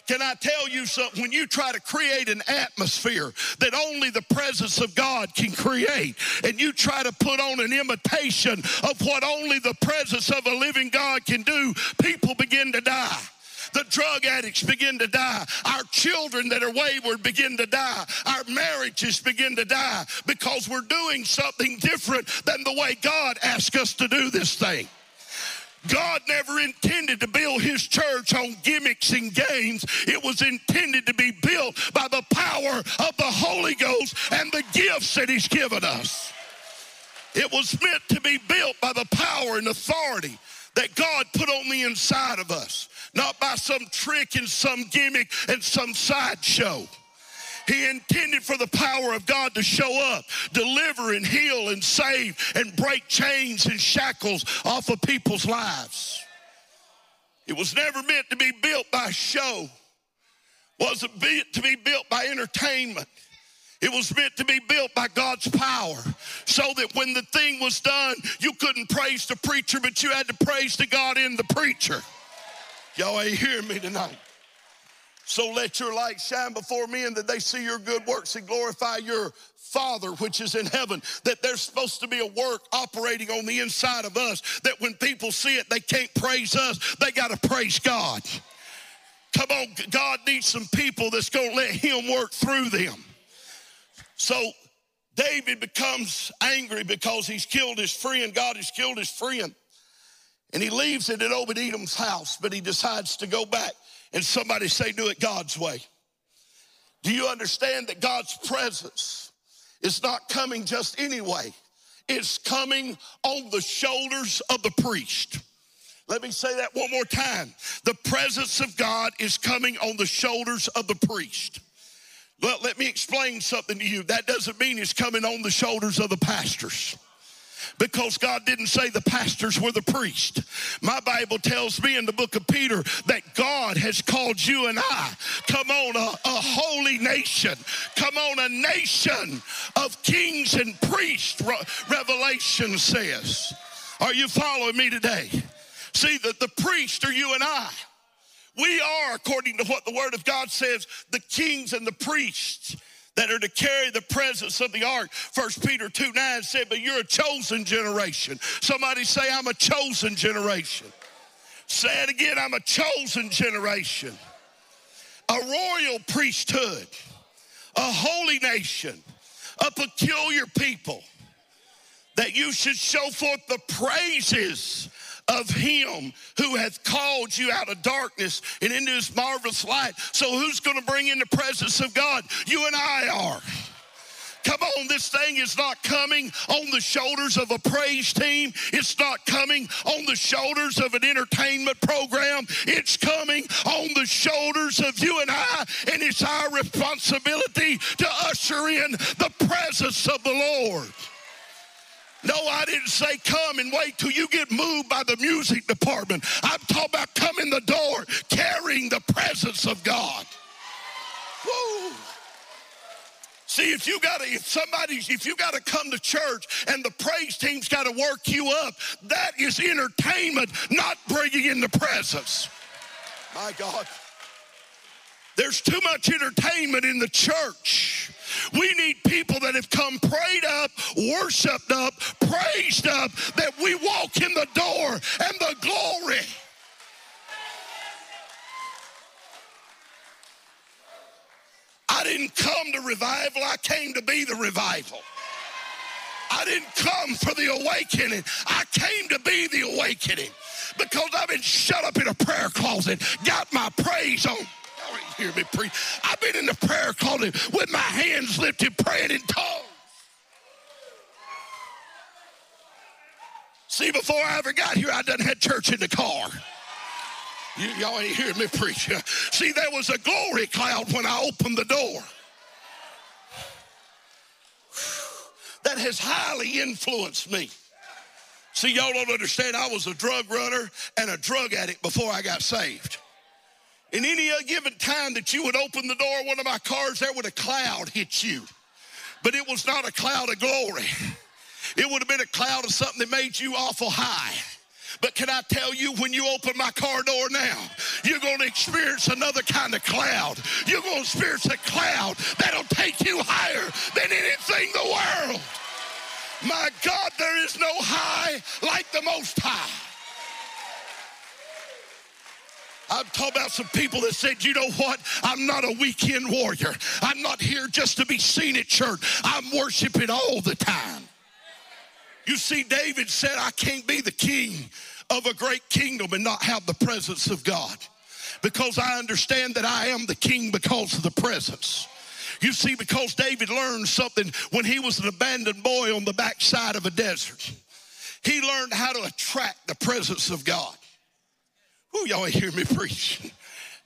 Can I tell you something? When you try to create an atmosphere that only the presence of God can create, and you try to put on an imitation of what only the presence of a living God can do, people begin to die. The drug addicts begin to die. Our children that are wayward begin to die. Our marriages begin to die because we're doing something different than the way God asked us to do this thing. God never intended to build his church on gimmicks and games. It was intended to be built by the power of the Holy Ghost and the gifts that he's given us. It was meant to be built by the power and authority that God put on the inside of us not by some trick and some gimmick and some sideshow. He intended for the power of God to show up, deliver and heal and save and break chains and shackles off of people's lives. It was never meant to be built by show. Wasn't meant to be built by entertainment. It was meant to be built by God's power so that when the thing was done, you couldn't praise the preacher, but you had to praise the God in the preacher. Y'all ain't hearing me tonight. So let your light shine before men that they see your good works and glorify your Father which is in heaven. That there's supposed to be a work operating on the inside of us that when people see it, they can't praise us, they got to praise God. Come on, God needs some people that's going to let Him work through them. So David becomes angry because he's killed his friend. God has killed his friend. And he leaves it at Obed Edom's house, but he decides to go back and somebody say, do it God's way. Do you understand that God's presence is not coming just anyway? It's coming on the shoulders of the priest. Let me say that one more time. The presence of God is coming on the shoulders of the priest. Let me explain something to you. That doesn't mean it's coming on the shoulders of the pastors because God didn't say the pastors were the priest. My Bible tells me in the book of Peter that God has called you and I, come on, a, a holy nation, come on, a nation of kings and priests, Revelation says. Are you following me today? See, that the priest are you and I. We are, according to what the Word of God says, the kings and the priests that are to carry the presence of the ark. First Peter 2 9 said, But you're a chosen generation. Somebody say, I'm a chosen generation. Say it again, I'm a chosen generation. A royal priesthood, a holy nation, a peculiar people, that you should show forth the praises of him who hath called you out of darkness and into his marvelous light. So who's going to bring in the presence of God? You and I are. Come on, this thing is not coming on the shoulders of a praise team. It's not coming on the shoulders of an entertainment program. It's coming on the shoulders of you and I, and it's our responsibility to usher in the presence of the Lord. No, I didn't say come and wait till you get moved by the music department. I'm talking about come in the door carrying the presence of God. Woo. See, if you gotta, if somebody's, if you gotta come to church and the praise team's gotta work you up, that is entertainment, not bringing in the presence. My God. There's too much entertainment in the church. We need people that have come prayed up, worshiped up, praised up, that we walk in the door and the glory. I didn't come to revival, I came to be the revival. I didn't come for the awakening, I came to be the awakening because I've been shut up in a prayer closet, got my praise on. Hear me preach. I've been in the prayer closet with my hands lifted, praying in tongues. See, before I ever got here, I done had church in the car. You, y'all ain't hearing me preach. See, there was a glory cloud when I opened the door. That has highly influenced me. See, y'all don't understand. I was a drug runner and a drug addict before I got saved. In any uh, given time that you would open the door of one of my cars, there would a cloud hit you. But it was not a cloud of glory. It would have been a cloud of something that made you awful high. But can I tell you, when you open my car door now, you're going to experience another kind of cloud. You're going to experience a cloud that'll take you higher than anything in the world. My God, there is no high like the Most High. I'm talking about some people that said, you know what? I'm not a weekend warrior. I'm not here just to be seen at church. I'm worshiping all the time. You see, David said, I can't be the king of a great kingdom and not have the presence of God because I understand that I am the king because of the presence. You see, because David learned something when he was an abandoned boy on the backside of a desert, he learned how to attract the presence of God. Ooh, y'all hear me preach.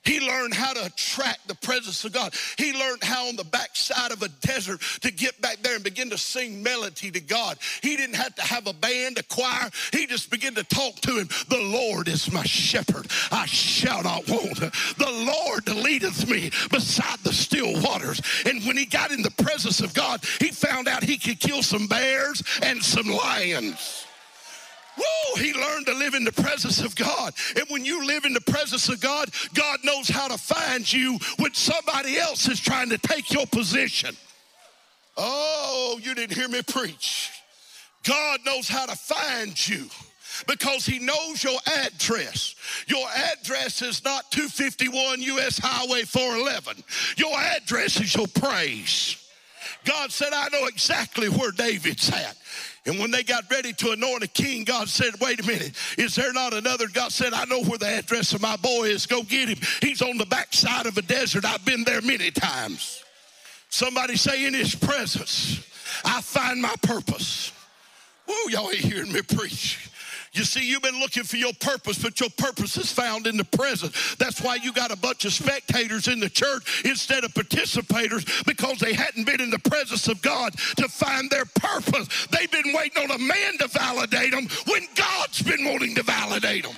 He learned how to attract the presence of God. He learned how on the backside of a desert to get back there and begin to sing melody to God. He didn't have to have a band, a choir. He just began to talk to him. The Lord is my shepherd. I shall not want. The Lord leadeth me beside the still waters. And when he got in the presence of God, he found out he could kill some bears and some lions. Woo, he learned to live in the presence of God. And when you live in the presence of God, God knows how to find you when somebody else is trying to take your position. Oh, you didn't hear me preach. God knows how to find you because he knows your address. Your address is not 251 US Highway 411. Your address is your praise. God said, I know exactly where David's at. And when they got ready to anoint a king, God said, Wait a minute, is there not another? God said, I know where the address of my boy is. Go get him. He's on the backside of a desert. I've been there many times. Somebody say, In his presence, I find my purpose. Woo, y'all ain't hearing me preach. You see, you've been looking for your purpose, but your purpose is found in the present. That's why you got a bunch of spectators in the church instead of participators because they hadn't been in the presence of God to find their purpose. They've been waiting on a man to validate them when God's been wanting to validate them.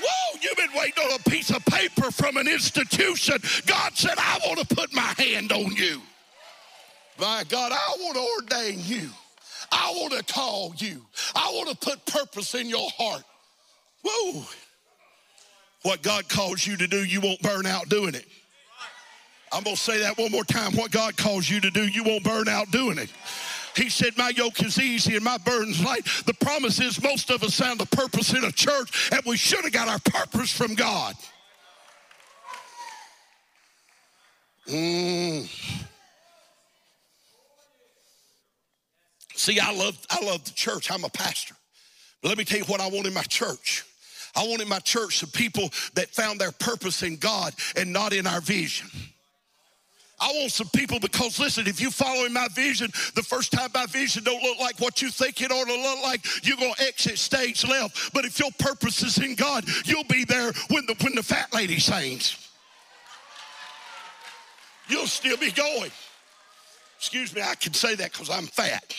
Whoa, you've been waiting on a piece of paper from an institution. God said, I want to put my hand on you. My God, I want to ordain you. I want to call you. I want to put purpose in your heart. Whoa. What God calls you to do, you won't burn out doing it. I'm going to say that one more time. What God calls you to do, you won't burn out doing it. He said, My yoke is easy and my burden's light. The promise is most of us found a purpose in a church, and we should have got our purpose from God. Mm. See, I love, I love the church. I'm a pastor. But let me tell you what I want in my church. I want in my church some people that found their purpose in God and not in our vision. I want some people because listen, if you follow in my vision, the first time my vision don't look like what you think it ought to look like, you're gonna exit stage left. But if your purpose is in God, you'll be there when the when the fat lady sings. You'll still be going. Excuse me, I can say that because I'm fat.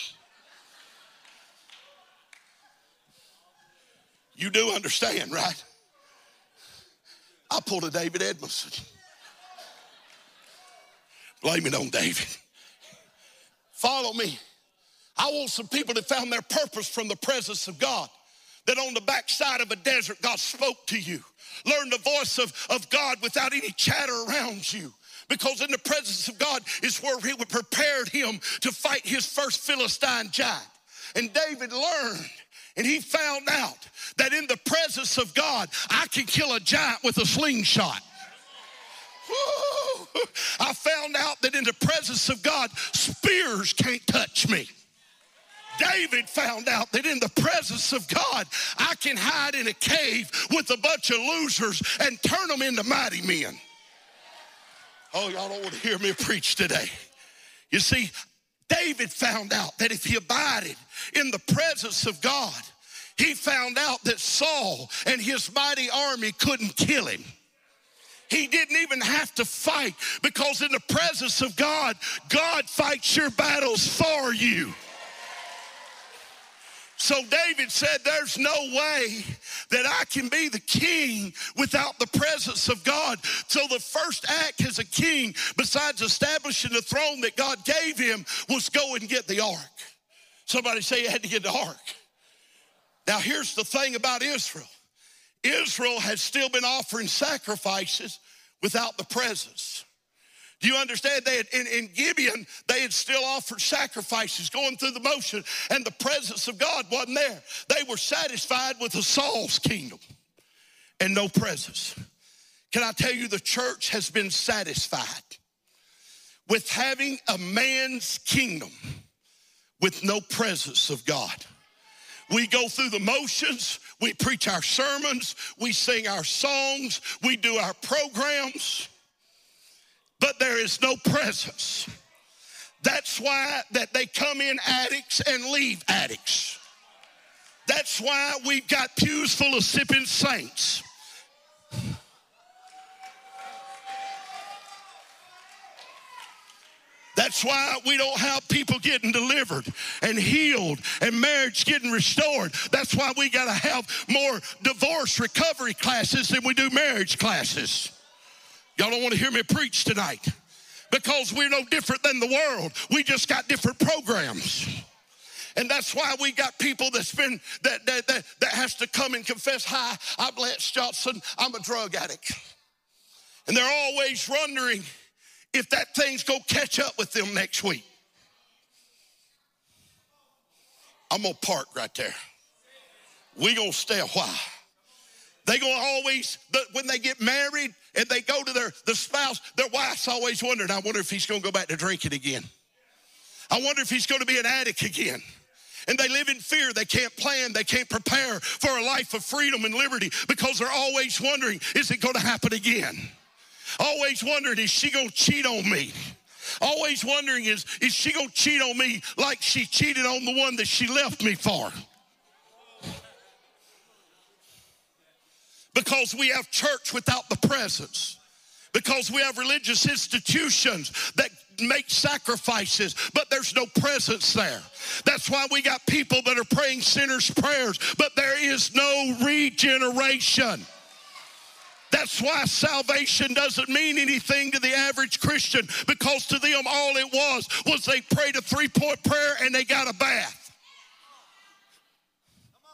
You do understand, right? I pulled a David Edmondson. Blame it on David. Follow me. I want some people that found their purpose from the presence of God. That on the backside of a desert, God spoke to you. Learn the voice of, of God without any chatter around you. Because in the presence of God is where He would prepared him to fight his first Philistine giant. And David learned and he found out that in the presence of God, I can kill a giant with a slingshot. I found out that in the presence of God, spears can't touch me. David found out that in the presence of God, I can hide in a cave with a bunch of losers and turn them into mighty men. Oh, y'all don't want to hear me preach today. You see, David found out that if he abided in the presence of God, he found out that Saul and his mighty army couldn't kill him. He didn't even have to fight because in the presence of God, God fights your battles for you. So David said, There's no way that I can be the king without the presence of God. So the first act as a king, besides establishing the throne that God gave him, was go and get the ark. Somebody say you had to get the ark. Now, here's the thing about Israel Israel had still been offering sacrifices without the presence. Do you understand? Had, in, in Gibeon, they had still offered sacrifices, going through the motion, and the presence of God wasn't there. They were satisfied with the Saul's kingdom and no presence. Can I tell you, the church has been satisfied with having a man's kingdom with no presence of God. We go through the motions, we preach our sermons, we sing our songs, we do our programs, but there is no presence. That's why that they come in addicts and leave addicts. That's why we've got pews full of sipping saints. That's why we don't have people getting delivered and healed and marriage getting restored. That's why we got to have more divorce recovery classes than we do marriage classes. Y'all don't want to hear me preach tonight because we're no different than the world. We just got different programs. And that's why we got people that's been that that that, that has to come and confess, "Hi, I'm Lance Johnson. I'm a drug addict." And they're always wondering, if that thing's gonna catch up with them next week. I'm gonna park right there. We gonna stay a while. They gonna always, when they get married and they go to their the spouse, their wife's always wondering, I wonder if he's gonna go back to drinking again. I wonder if he's gonna be an addict again. And they live in fear. They can't plan. They can't prepare for a life of freedom and liberty because they're always wondering, is it gonna happen again? Always wondering, is she going to cheat on me? Always wondering, is, is she going to cheat on me like she cheated on the one that she left me for? Because we have church without the presence. Because we have religious institutions that make sacrifices, but there's no presence there. That's why we got people that are praying sinners' prayers, but there is no regeneration. That's why salvation doesn't mean anything to the average Christian because to them all it was was they prayed a three point prayer and they got a bath.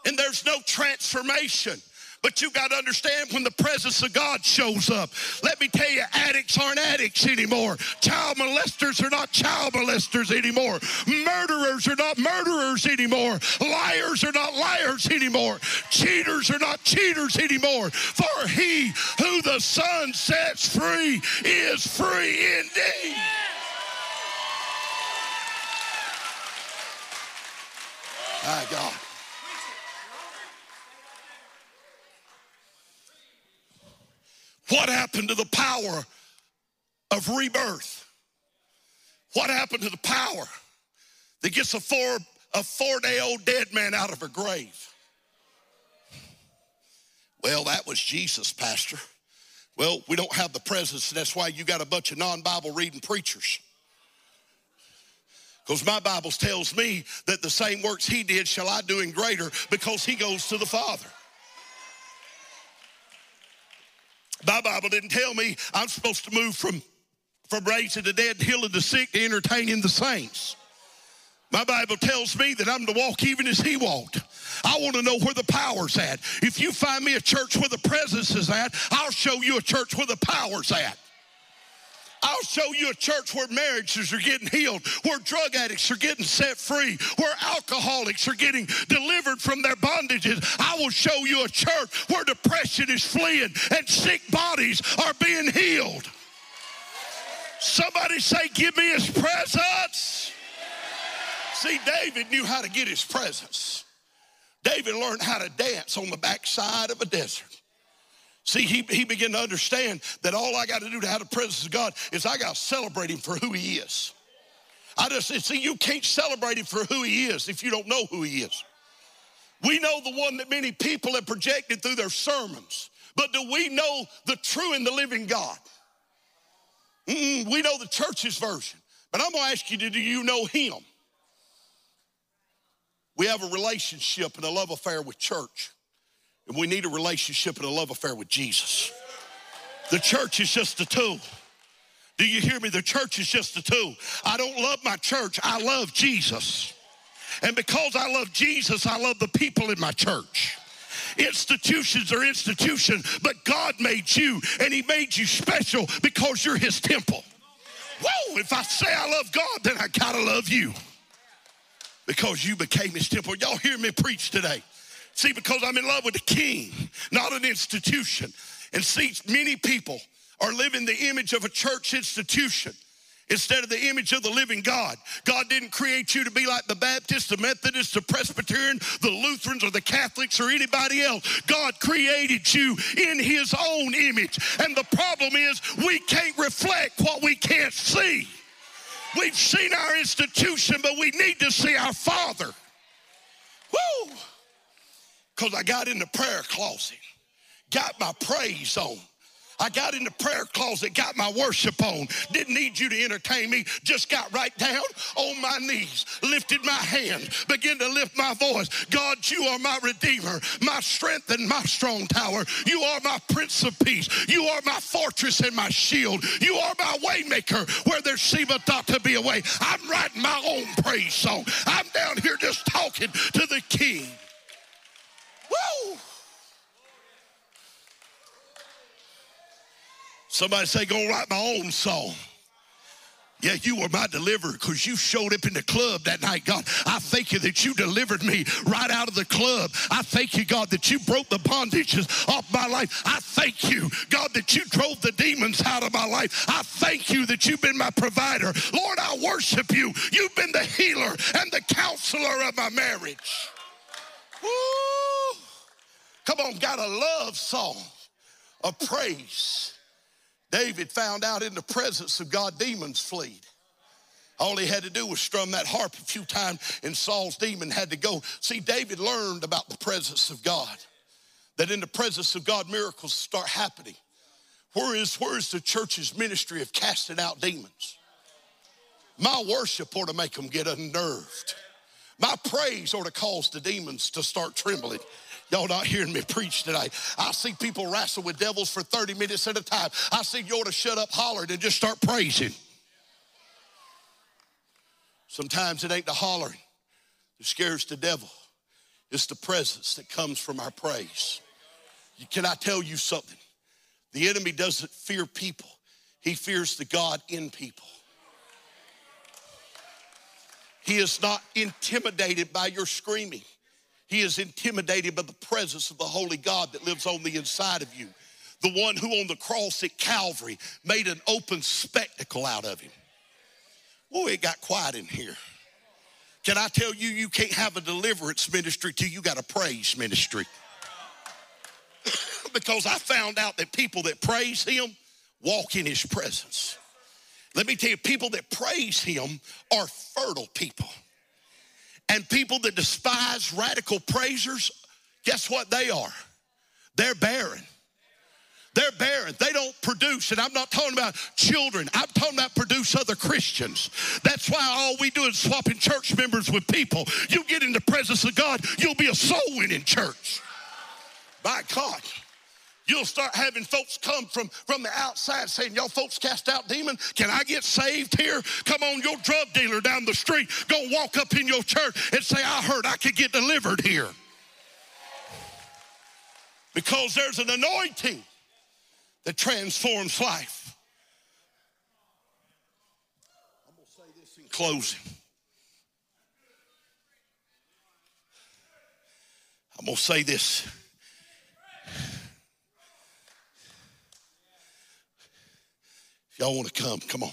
And there's no transformation. But you got to understand when the presence of God shows up. Let me tell you, addicts aren't addicts anymore. Child molesters are not child molesters anymore. Murderers are not murderers anymore. Liars are not liars anymore. Cheaters are not cheaters anymore. For he who the Son sets free is free indeed. My God. What happened to the power of rebirth? What happened to the power that gets a four, a four day old dead man out of a grave? Well, that was Jesus, Pastor. Well, we don't have the presence, and that's why you got a bunch of non Bible reading preachers. Because my Bible tells me that the same works he did shall I do in greater because he goes to the Father. My Bible didn't tell me I'm supposed to move from, from raising the dead healing the sick to entertaining the saints. My Bible tells me that I'm to walk even as he walked. I want to know where the power's at. If you find me a church where the presence is at, I'll show you a church where the power's at. I'll show you a church where marriages are getting healed, where drug addicts are getting set free, where alcoholics are getting delivered from their bondages. I will show you a church where depression is fleeing and sick bodies are being healed. Somebody say, Give me his presence. See, David knew how to get his presence. David learned how to dance on the backside of a desert. See, he, he began to understand that all I got to do to have the presence of God is I got to celebrate him for who he is. I just see you can't celebrate him for who he is if you don't know who he is. We know the one that many people have projected through their sermons, but do we know the true and the living God? Mm-mm, we know the church's version, but I'm going to ask you, do you know him? We have a relationship and a love affair with church. And we need a relationship and a love affair with Jesus. The church is just a tool. Do you hear me? The church is just a tool. I don't love my church, I love Jesus. And because I love Jesus, I love the people in my church. Institutions are institutions, but God made you and He made you special because you're His temple. Whoa, if I say I love God, then I gotta love you because you became His temple. Y'all hear me preach today? See, because I'm in love with the king, not an institution. And see, many people are living the image of a church institution instead of the image of the living God. God didn't create you to be like the Baptists, the Methodists, the Presbyterian, the Lutherans, or the Catholics, or anybody else. God created you in His own image. And the problem is, we can't reflect what we can't see. We've seen our institution, but we need to see our Father. Woo! Because I got in the prayer closet, got my praise on. I got in the prayer closet, got my worship on. Didn't need you to entertain me. Just got right down on my knees, lifted my hand, began to lift my voice. God, you are my redeemer, my strength and my strong tower. You are my prince of peace. You are my fortress and my shield. You are my waymaker where there seemeth not to be a way. I'm writing my own praise song. I'm down here just talking to the king. Woo! Somebody say, go write my own song. Yeah, you were my deliverer because you showed up in the club that night, God. I thank you that you delivered me right out of the club. I thank you, God, that you broke the bondages off my life. I thank you, God, that you drove the demons out of my life. I thank you that you've been my provider. Lord, I worship you. You've been the healer and the counselor of my marriage. Woo! Come on, got a love song of praise. David found out in the presence of God, demons fled. All he had to do was strum that harp a few times, and Saul's demon had to go. See, David learned about the presence of God. That in the presence of God, miracles start happening. Where is, where is the church's ministry of casting out demons? My worship ought to make them get unnerved. My praise ought to cause the demons to start trembling. Y'all not hearing me preach tonight. I see people wrestle with devils for 30 minutes at a time. I see you ought to shut up, holler, and just start praising. Sometimes it ain't the hollering that scares the devil. It's the presence that comes from our praise. Can I tell you something? The enemy doesn't fear people. He fears the God in people. He is not intimidated by your screaming. He is intimidated by the presence of the Holy God that lives on the inside of you. The one who on the cross at Calvary made an open spectacle out of him. Oh, it got quiet in here. Can I tell you, you can't have a deliverance ministry till you got a praise ministry. because I found out that people that praise him walk in his presence. Let me tell you, people that praise him are fertile people. And people that despise radical praisers, guess what they are? They're barren. They're barren. They don't produce. And I'm not talking about children. I'm talking about produce other Christians. That's why all we do is swapping church members with people. You get in the presence of God, you'll be a soul winning church. By God. You'll start having folks come from, from the outside saying, Y'all folks cast out demons. Can I get saved here? Come on, your drug dealer down the street, go walk up in your church and say, I heard I could get delivered here. Because there's an anointing that transforms life. I'm going to say this in closing. I'm going to say this. Y'all want to come, come on.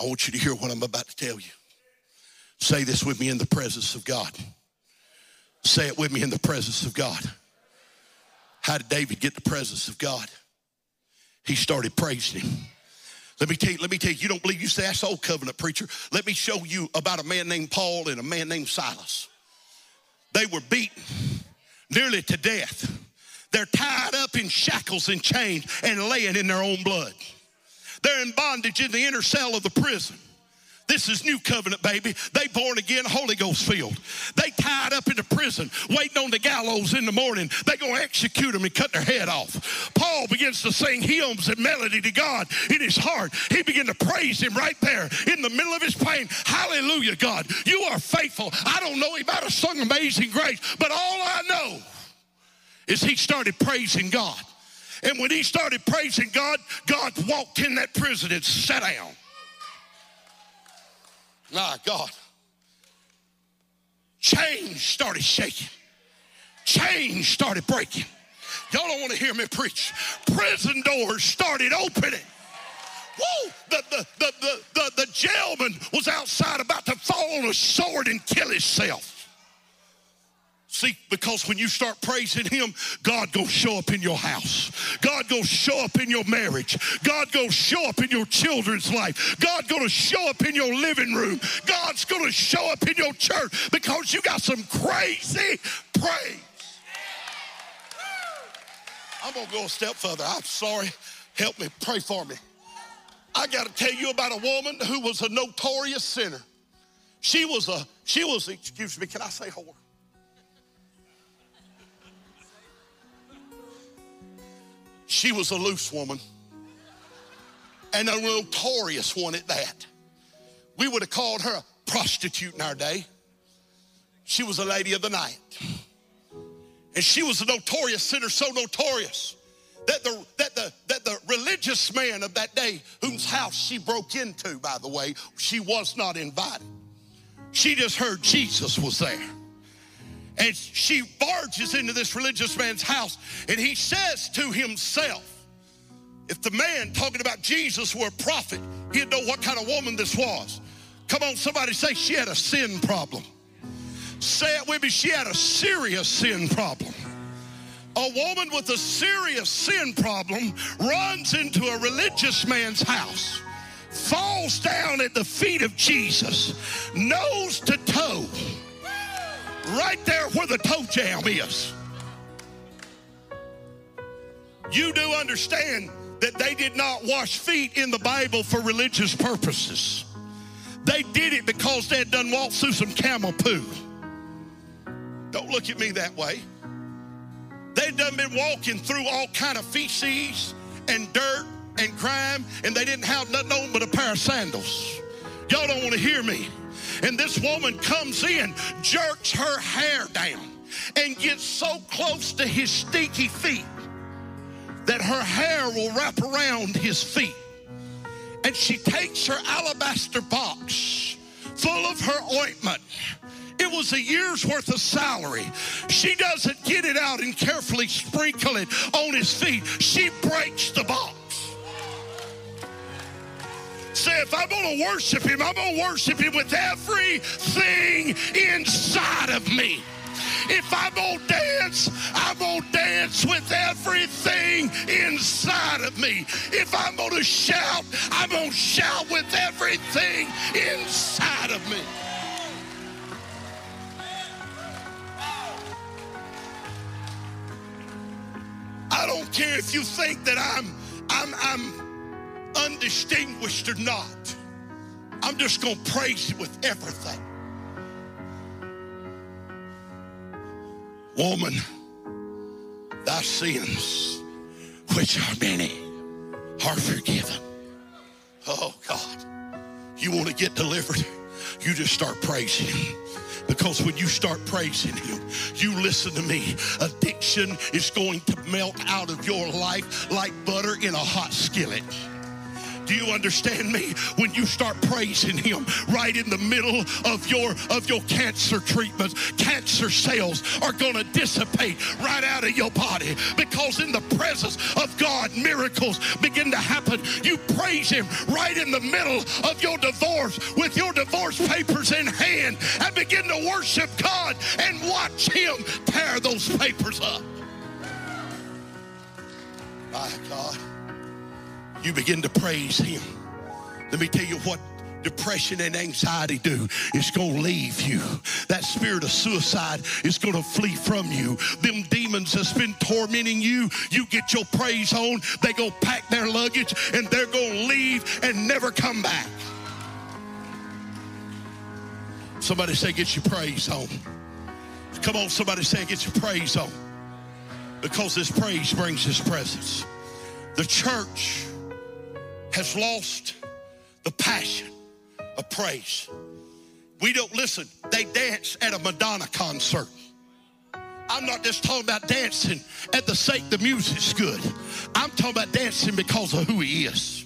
I want you to hear what I'm about to tell you. Say this with me in the presence of God. Say it with me in the presence of God. How did David get the presence of God? He started praising him. Let me tell you, let me tell you, you don't believe you say that's old covenant preacher. Let me show you about a man named Paul and a man named Silas. They were beaten nearly to death. They're tied up in shackles and chains and laying in their own blood. They're in bondage in the inner cell of the prison. This is new covenant, baby. They born again, Holy Ghost filled. They tied up in the prison, waiting on the gallows in the morning. They gonna execute them and cut their head off. Paul begins to sing hymns and melody to God in his heart. He began to praise him right there in the middle of his pain. Hallelujah, God. You are faithful. I don't know, he might have sung Amazing Grace, but all I know is he started praising God. And when he started praising God, God walked in that prison and sat down. My God. Chains started shaking. Chains started breaking. Y'all don't want to hear me preach. Prison doors started opening. Woo! The, the, the, the, the, the jailman was outside about to fall on a sword and kill himself. See, because when you start praising him, God gonna show up in your house. God gonna show up in your marriage. God gonna show up in your children's life. God gonna show up in your living room. God's gonna show up in your church because you got some crazy praise. I'm gonna go a step further. I'm sorry. Help me. Pray for me. I gotta tell you about a woman who was a notorious sinner. She was a, she was, excuse me, can I say whore? She was a loose woman and a notorious one at that. We would have called her a prostitute in our day. She was a lady of the night. And she was a notorious sinner, so notorious that the, that the, that the religious man of that day, whose house she broke into, by the way, she was not invited. She just heard Jesus was there. And she barges into this religious man's house, and he says to himself, if the man talking about Jesus were a prophet, he'd know what kind of woman this was. Come on, somebody say she had a sin problem. Say it with me, she had a serious sin problem. A woman with a serious sin problem runs into a religious man's house, falls down at the feet of Jesus, nose to toe right there where the toe jam is. You do understand that they did not wash feet in the Bible for religious purposes. They did it because they had done walked through some camel poo. Don't look at me that way. They'd done been walking through all kind of feces and dirt and crime, and they didn't have nothing on but a pair of sandals. Y'all don't want to hear me. And this woman comes in, jerks her hair down, and gets so close to his stinky feet that her hair will wrap around his feet. And she takes her alabaster box full of her ointment. It was a year's worth of salary. She doesn't get it out and carefully sprinkle it on his feet. She breaks the box. Say, if I'm going to worship him, I'm going to worship him with everything inside of me. If I'm going to dance, I'm going to dance with everything inside of me. If I'm going to shout, I'm going to shout with everything inside of me. I don't care if you think that I'm I'm I'm undistinguished or not. I'm just going to praise you with everything. Woman, thy sins, which are many, are forgiven. Oh God, you want to get delivered? You just start praising Him. Because when you start praising Him, you listen to me, addiction is going to melt out of your life like butter in a hot skillet. Do you understand me? When you start praising him right in the middle of your of your cancer treatments, cancer cells are going to dissipate right out of your body because in the presence of God, miracles begin to happen. You praise him right in the middle of your divorce with your divorce papers in hand and begin to worship God and watch him tear those papers up. My God you begin to praise him. Let me tell you what depression and anxiety do. It's going to leave you. That spirit of suicide is going to flee from you. Them demons that's been tormenting you you get your praise on they go pack their luggage and they're going to leave and never come back. Somebody say get your praise on. Come on somebody say get your praise on. Because this praise brings his presence. The church has lost the passion of praise. We don't listen. They dance at a Madonna concert. I'm not just talking about dancing at the sake the music's good. I'm talking about dancing because of who he is.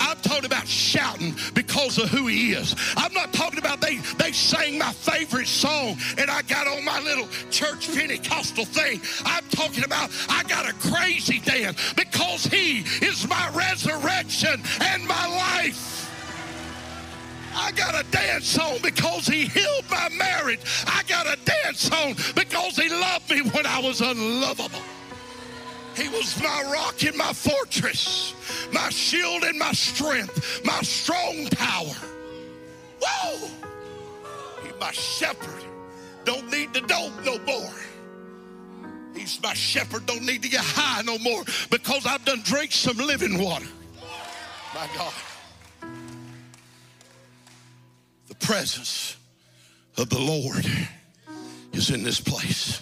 I'm talking about shouting because of who he is. I'm not talking about they, they sang my favorite song and I got on my little church Pentecostal thing. I'm talking about I got a crazy dance because he is my resurrection and my life. I got a dance song because he healed my marriage. I got a dance song because he loved me when I was unlovable. He was my rock and my fortress, my shield and my strength, my strong. Whoa! He's my shepherd. Don't need the dope no more. He's my shepherd. Don't need to get high no more because I've done drink some living water. My God. The presence of the Lord is in this place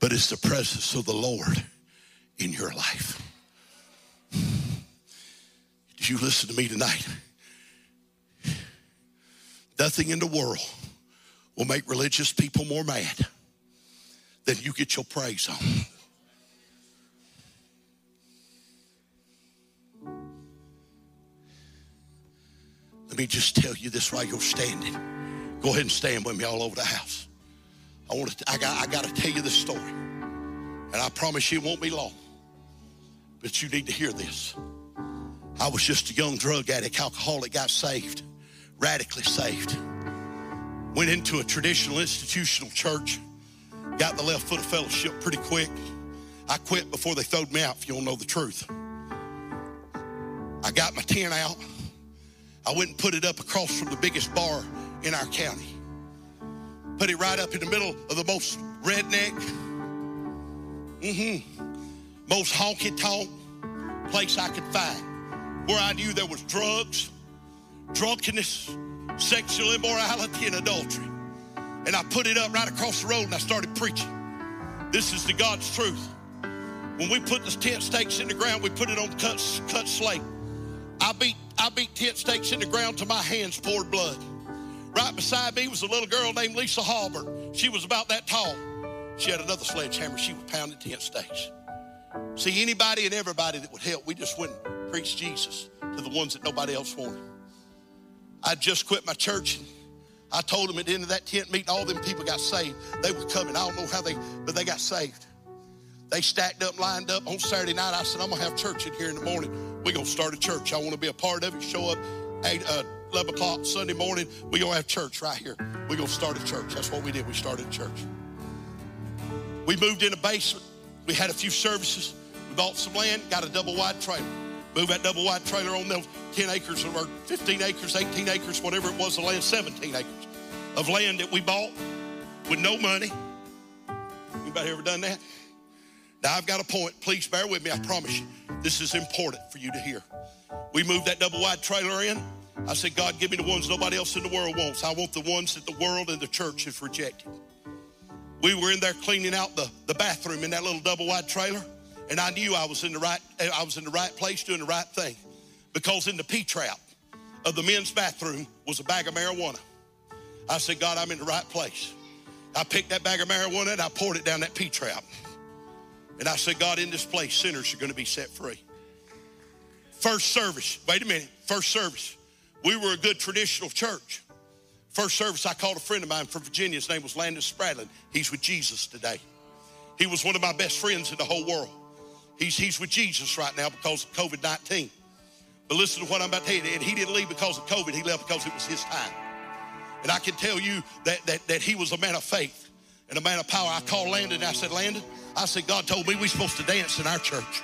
but it's the presence of the Lord in your life. Did you listen to me tonight? Nothing in the world will make religious people more mad than you get your praise on. Let me just tell you this while you're standing. Go ahead and stand with me all over the house. I want to, I got, I got to tell you this story. And I promise you it won't be long. But you need to hear this. I was just a young drug addict, alcoholic, got saved, radically saved. Went into a traditional institutional church, got the left foot of fellowship pretty quick. I quit before they throwed me out, if you don't know the truth. I got my tent out. I went and put it up across from the biggest bar in our county put it right up in the middle of the most redneck, mm-hmm, most honky tonk place I could find, where I knew there was drugs, drunkenness, sexual immorality, and adultery. And I put it up right across the road and I started preaching. This is the God's truth. When we put the tent stakes in the ground, we put it on cut, cut slate. I beat, I beat tent stakes in the ground till my hands poured blood. Right beside me was a little girl named Lisa Halbert. She was about that tall. She had another sledgehammer. She was pounding tent stakes. See, anybody and everybody that would help, we just went and preached Jesus to the ones that nobody else wanted. I just quit my church and I told them at the end of that tent meeting, all them people got saved. They were coming. I don't know how they, but they got saved. They stacked up, lined up on Saturday night. I said, I'm gonna have church in here in the morning. We're gonna start a church. I want to be a part of it. Show up eight, uh, 11 o'clock Sunday morning, we're going to have church right here. We're going to start a church. That's what we did. We started a church. We moved in a basement. We had a few services. We bought some land, got a double wide trailer. Moved that double wide trailer on those 10 acres or 15 acres, 18 acres, whatever it was, the land, 17 acres of land that we bought with no money. Anybody ever done that? Now I've got a point. Please bear with me. I promise you. This is important for you to hear. We moved that double wide trailer in. I said, God, give me the ones nobody else in the world wants. I want the ones that the world and the church have rejected. we were in there cleaning out the, the bathroom in that little double wide trailer, and I knew I was in the right eh, I was in the right place doing the right thing. Because in the P trap of the men's bathroom was a bag of marijuana. I said, God, I'm in the right place. I picked that bag of marijuana and I poured it down that P trap. And I said, God, in this place, sinners are going to be set free. First service, wait a minute, first service. We were a good traditional church. First service, I called a friend of mine from Virginia. His name was Landon Spradlin. He's with Jesus today. He was one of my best friends in the whole world. He's, he's with Jesus right now because of COVID 19. But listen to what I'm about to tell you. And he didn't leave because of COVID, he left because it was his time. And I can tell you that, that, that he was a man of faith and a man of power. I called Landon and I said, Landon, I said, God told me we're supposed to dance in our church.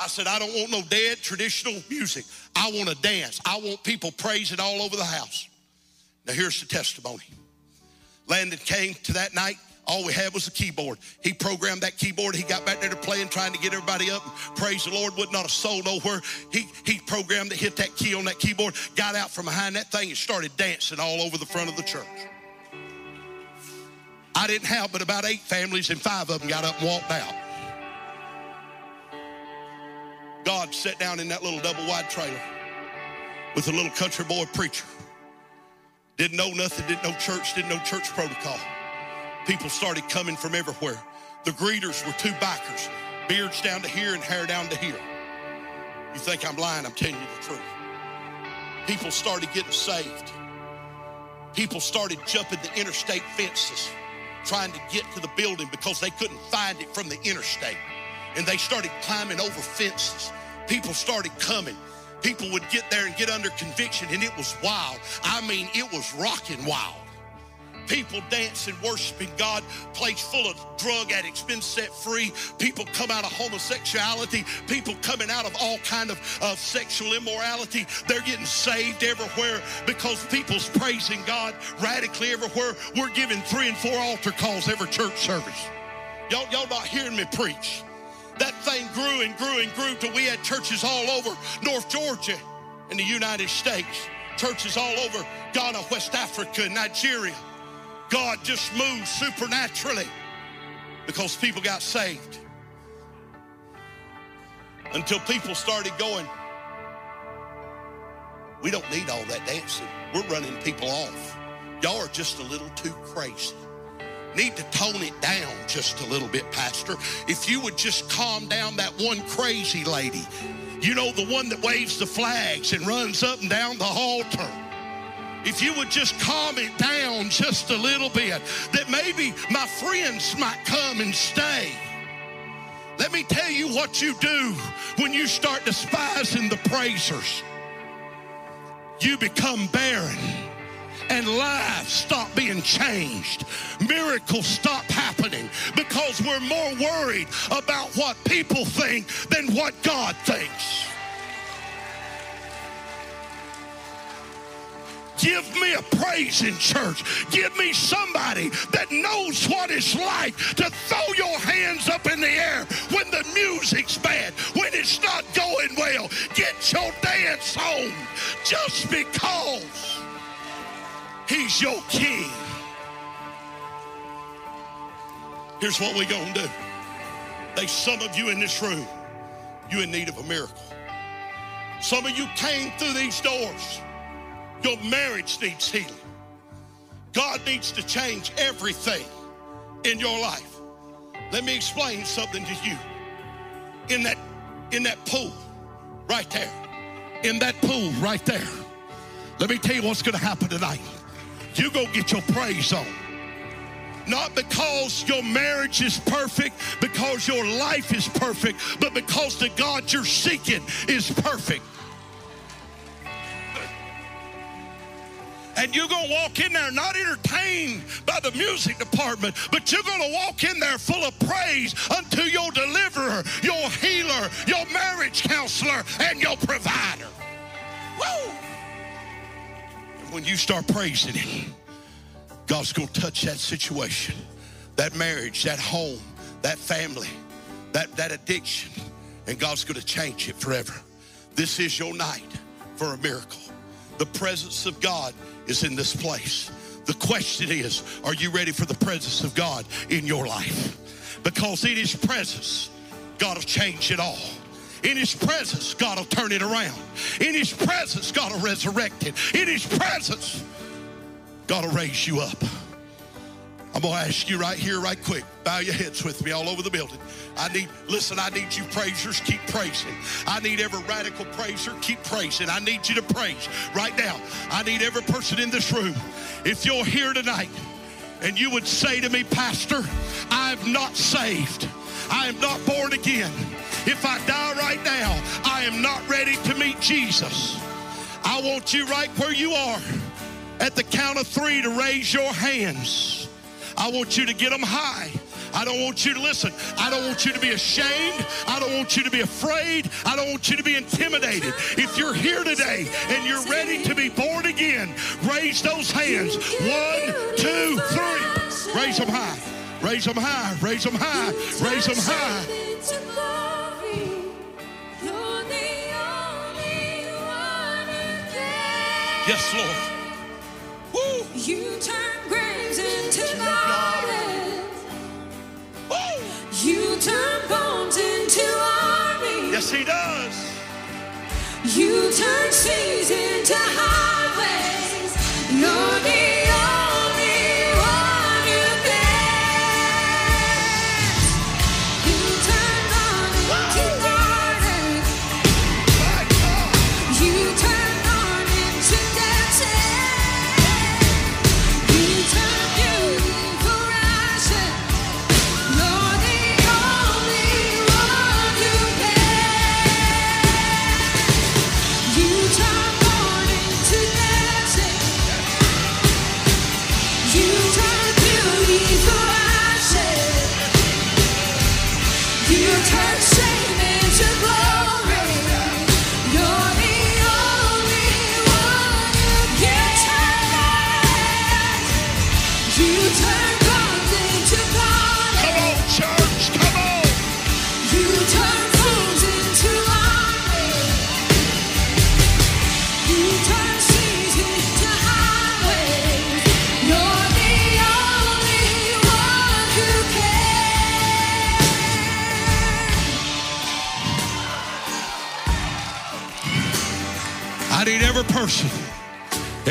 I said, I don't want no dead traditional music. I want to dance. I want people praising all over the house. Now, here's the testimony. Landon came to that night. All we had was a keyboard. He programmed that keyboard. He got back there to playing, trying to get everybody up. Praise the Lord. Would not a soul nowhere. He he programmed to hit that key on that keyboard, got out from behind that thing and started dancing all over the front of the church. I didn't have but about eight families, and five of them got up and walked out. God sat down in that little double wide trailer with a little country boy preacher. Didn't know nothing, didn't know church, didn't know church protocol. People started coming from everywhere. The greeters were two bikers, beards down to here and hair down to here. You think I'm lying? I'm telling you the truth. People started getting saved. People started jumping the interstate fences, trying to get to the building because they couldn't find it from the interstate and they started climbing over fences. People started coming. People would get there and get under conviction, and it was wild. I mean, it was rocking wild. People dancing, worshiping God, place full of drug addicts been set free. People come out of homosexuality. People coming out of all kind of, of sexual immorality. They're getting saved everywhere because people's praising God radically everywhere. We're giving three and four altar calls every church service. Y'all, y'all not hearing me preach. That thing grew and grew and grew till we had churches all over North Georgia in the United States, churches all over Ghana, West Africa, Nigeria. God just moved supernaturally because people got saved. Until people started going, we don't need all that dancing. We're running people off. Y'all are just a little too crazy need to tone it down just a little bit, Pastor. If you would just calm down that one crazy lady, you know, the one that waves the flags and runs up and down the altar. If you would just calm it down just a little bit, that maybe my friends might come and stay. Let me tell you what you do when you start despising the praisers. You become barren and lives stop being changed. Miracles stop happening because we're more worried about what people think than what God thinks. Give me a praise in church. Give me somebody that knows what it's like to throw your hands up in the air when the music's bad, when it's not going well. Get your dance on just because. He's your king. Here's what we're going to do. There's some of you in this room, you in need of a miracle. Some of you came through these doors. Your marriage needs healing. God needs to change everything in your life. Let me explain something to you. In that in that pool right there. In that pool right there. Let me tell you what's going to happen tonight you go get your praise on. Not because your marriage is perfect, because your life is perfect, but because the God you're seeking is perfect. and you're going to walk in there not entertained by the music department, but you're going to walk in there full of praise unto your deliverer, your healer, your marriage counselor, and your provider. Woo! When you start praising Him, God's going to touch that situation, that marriage, that home, that family, that, that addiction, and God's going to change it forever. This is your night for a miracle. The presence of God is in this place. The question is, are you ready for the presence of God in your life? Because in His presence, God will change it all. In His presence, God will turn it around. In His presence, God will resurrect it. In His presence, God will raise you up. I'm going to ask you right here, right quick. Bow your heads with me all over the building. I need, listen, I need you praisers, keep praising. I need every radical praiser, keep praising. I need you to praise right now. I need every person in this room. If you're here tonight and you would say to me, Pastor, I'm not saved, I am not born again. If I die right now, I am not ready to meet Jesus. I want you right where you are at the count of three to raise your hands. I want you to get them high. I don't want you to listen. I don't want you to be ashamed. I don't want you to be afraid. I don't want you to be intimidated. If you're here today and you're ready to be born again, raise those hands. One, two, three. Raise them high. Raise them high. Raise them high. Raise them high. Yes, Lord. Woo. You turn graves into gardens. You turn bones into armies. Yes, He does. You turn seas into highways.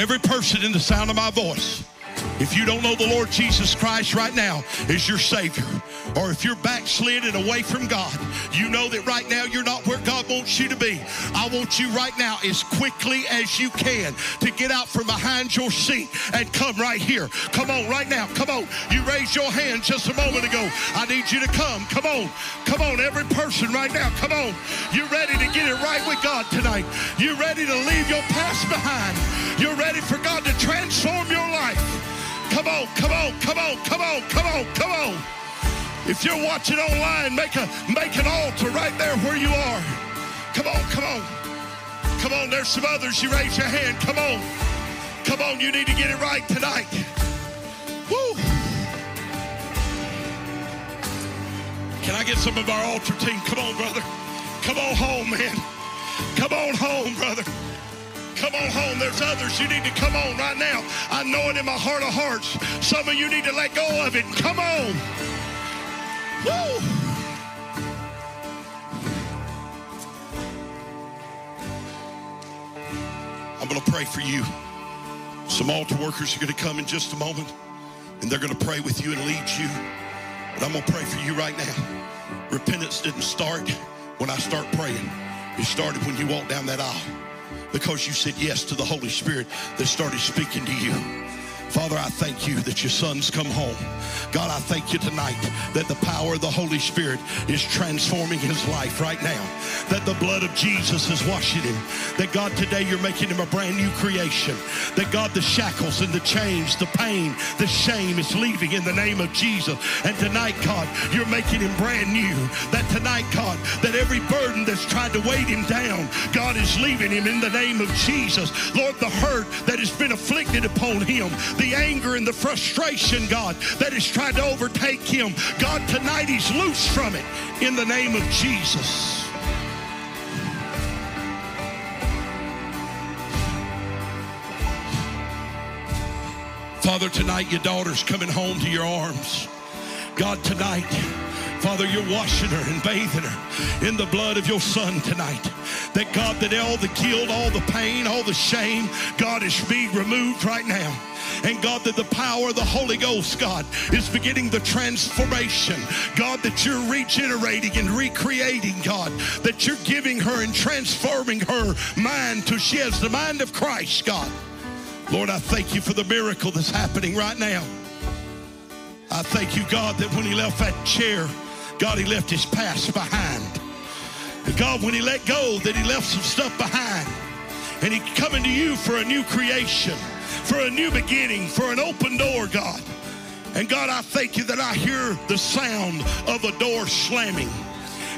Every person in the sound of my voice. If you don't know the Lord Jesus Christ right now as your Savior, or if you're backslid and away from God, you know that right now you're not where wants you to be. I want you right now, as quickly as you can, to get out from behind your seat and come right here. Come on, right now. Come on. You raised your hand just a moment ago. I need you to come. Come on. Come on, every person right now. Come on. You're ready to get it right with God tonight. You're ready to leave your past behind. You're ready for God to transform your life. Come on, come on, come on, come on, come on, come on. If you're watching online, make a make an altar right there where you are. Come on, come on. Come on, there's some others. You raise your hand. Come on. Come on, you need to get it right tonight. Woo. Can I get some of our altar team? Come on, brother. Come on home, man. Come on home, brother. Come on home. There's others. You need to come on right now. I know it in my heart of hearts. Some of you need to let go of it. Come on. Woo. Going to pray for you. Some altar workers are going to come in just a moment and they're going to pray with you and lead you. But I'm going to pray for you right now. Repentance didn't start when I start praying. It started when you walked down that aisle because you said yes to the Holy Spirit that started speaking to you. Father, I thank you that your son's come home. God, I thank you tonight that the power of the Holy Spirit is transforming his life right now. That the blood of Jesus is washing him. That God, today you're making him a brand new creation. That God, the shackles and the chains, the pain, the shame is leaving in the name of Jesus. And tonight, God, you're making him brand new. That tonight, God, that every burden that's tried to weight him down, God is leaving him in the name of Jesus. Lord, the hurt that has been afflicted upon him, the anger and the frustration, God, that has tried to overtake him, God, tonight he's loose from it in the name of Jesus. Father, tonight your daughter's coming home to your arms. God, tonight, Father, you're washing her and bathing her in the blood of your son tonight. That God, that all the guilt, all the pain, all the shame, God, is being removed right now. And God, that the power of the Holy Ghost, God, is beginning the transformation. God, that you're regenerating and recreating, God, that you're giving her and transforming her mind to she has the mind of Christ, God. Lord, I thank you for the miracle that's happening right now. I thank you, God, that when he left that chair, God, he left his past behind. And God, when he let go, that he left some stuff behind. And he coming to you for a new creation, for a new beginning, for an open door, God. And God, I thank you that I hear the sound of a door slamming.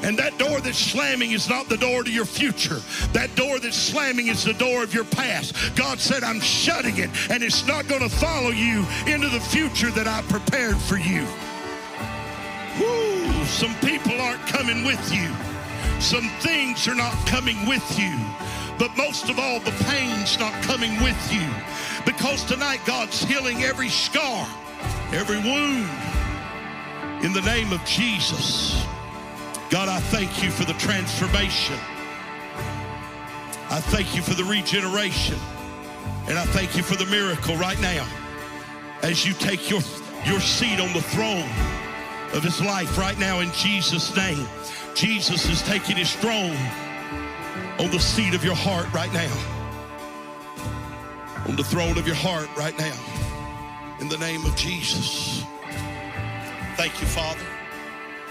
And that door that's slamming is not the door to your future. That door that's slamming is the door of your past. God said, I'm shutting it, and it's not going to follow you into the future that I prepared for you. Woo, some people aren't coming with you. Some things are not coming with you. But most of all, the pain's not coming with you. Because tonight, God's healing every scar, every wound in the name of Jesus. God, I thank you for the transformation. I thank you for the regeneration. And I thank you for the miracle right now as you take your, your seat on the throne of his life right now in Jesus' name. Jesus is taking his throne on the seat of your heart right now. On the throne of your heart right now. In the name of Jesus. Thank you, Father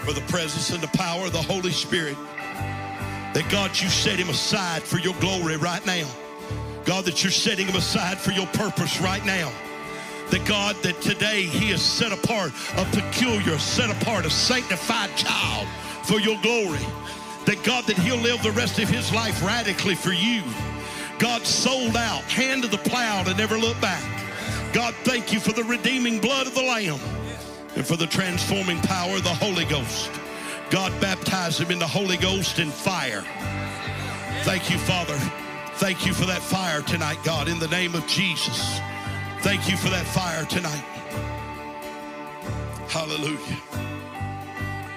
for the presence and the power of the Holy Spirit. That God, you set him aside for your glory right now. God, that you're setting him aside for your purpose right now. That God, that today he is set apart, a peculiar, set apart, a sanctified child for your glory. That God, that he'll live the rest of his life radically for you. God sold out, hand to the plow to never look back. God, thank you for the redeeming blood of the Lamb and for the transforming power of the Holy Ghost. God baptize him in the Holy Ghost and fire. Thank you, Father. Thank you for that fire tonight, God, in the name of Jesus. Thank you for that fire tonight. Hallelujah.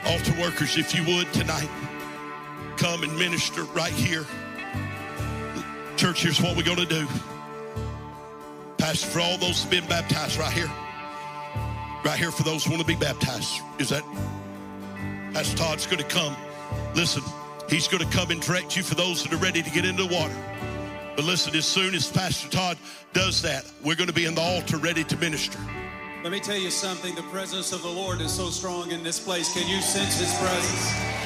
Altar workers, if you would tonight, come and minister right here. Church, here's what we're going to do. Pastor, for all those who've been baptized right here. Right here for those who want to be baptized. Is that Pastor Todd's going to come? Listen, he's going to come and direct you for those that are ready to get into the water. But listen, as soon as Pastor Todd does that, we're going to be in the altar ready to minister. Let me tell you something. The presence of the Lord is so strong in this place. Can you sense His presence?